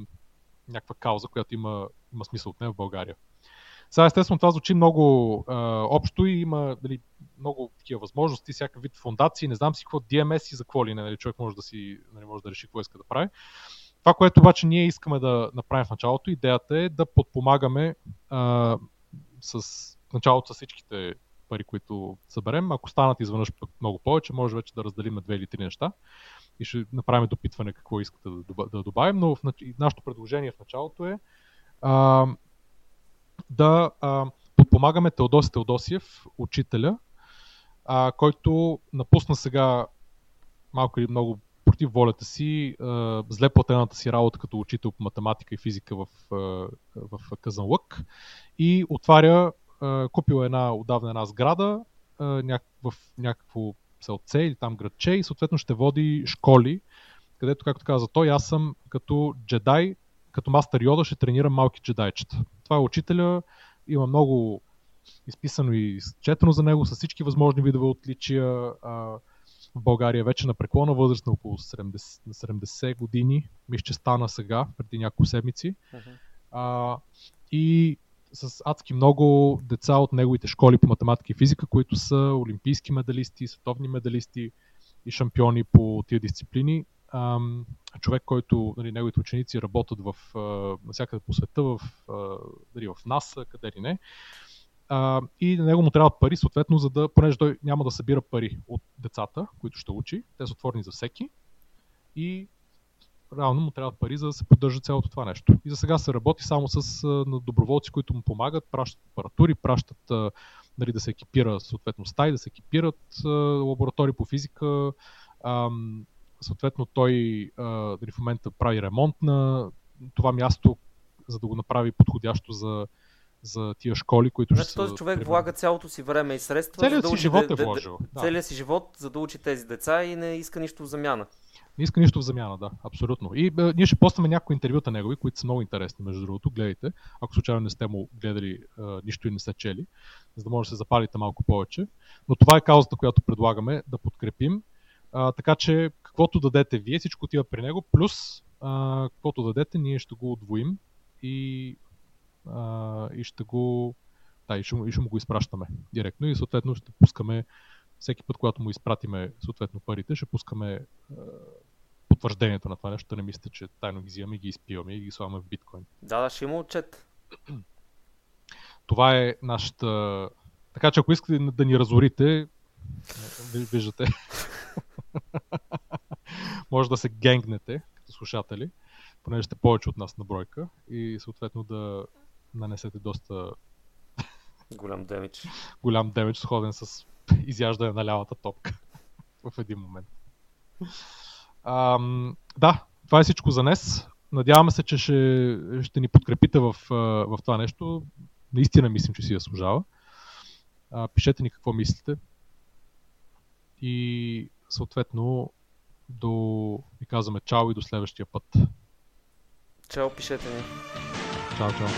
някаква кауза, която има, има смисъл от нея в България. Сега, естествено, това звучи много а, общо и има дали, много такива възможности, всякакъв вид фундации, не знам си какво, DMS и за какво ли не, нали, човек може да, си, нали, може да реши какво иска да прави. Това, което обаче ние искаме да направим в началото, идеята е да подпомагаме а, с началото с всичките пари, които съберем. Ако станат изведнъж пък много повече, може вече да разделим на две или три неща и ще направим допитване какво искате да, да добавим, но в, нашето предложение в началото е а, да а, подпомагаме Теодоси Теодосиев, учителя, а, който напусна сега малко или много против волята си, а, зле платената си работа като учител по математика и физика в, в Казанлък и отваря, а, купил една отдавна една сграда а, в някакво селце или там градче и съответно ще води школи, където, както каза той, аз съм като джедай, като мастер Йода ще тренирам малки джедайчета. Това е учителя, има много изписано и четено за него с всички възможни видове отличия. А, в България вече на преклона възраст на около 70, на 70 години. Мисля, че стана сега, преди няколко седмици. Uh-huh. А, и с адски много деца от неговите школи по математика и физика, които са олимпийски медалисти, световни медалисти и шампиони по тия дисциплини. Човек, който нали, неговите ученици работят в, навсякъде по света, в, дали, в НАСА, къде ли не. А, и на него му трябват пари, съответно, за да, понеже той няма да събира пари от децата, които ще учи, те са отворени за всеки. И реално му трябват пари, за да се поддържа цялото това нещо. И за сега се работи само с а, доброволци, които му помагат, пращат апаратури, пращат а, нали, да се екипира съответно стаи, да се екипират а, лаборатории по физика. А, съответно той а, нали, в момента прави ремонт на това място, за да го направи подходящо за, за тия школи, които значи, ще този човек примерно... влага цялото си време и средства. Целият да си живот да, е вложил. Да, целият си живот, за да учи тези деца и не иска нищо в замяна. Не иска нищо в замяна, да, абсолютно. И а, ние ще постаме някои интервюта негови, които са много интересни, между другото. Гледайте, ако случайно не сте му гледали а, нищо и не сте чели, за да може да се запалите малко повече. Но това е каузата, която предлагаме да подкрепим. А, така че, каквото дадете вие, всичко отива при него, плюс а, каквото дадете, ние ще го отвоим и, а, и ще го да, и ще, и ще му го изпращаме директно и съответно ще пускаме всеки път, когато му изпратиме съответно парите, ще пускаме е, потвърждението на това нещо, да не мислите, че тайно ги взимаме и ги изпиваме и ги слагаме в биткоин. Да, да, ще има отчет. Това е нашата... Така че ако искате да ни разорите, виждате, може да се генгнете като слушатели, понеже сте повече от нас на бройка и съответно да нанесете доста голям демидж. Голям демидж, сходен с изяждане на лявата топка в един момент. Ам, да, това е всичко за днес. Надяваме се, че ще, ще ни подкрепите в, в това нещо. Наистина мислим, че си заслужава. А, пишете ни какво мислите. И съответно до, ви казваме чао и до следващия път. Чао, пишете ни. Чао, чао.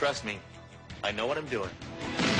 Trust me, I know what I'm doing.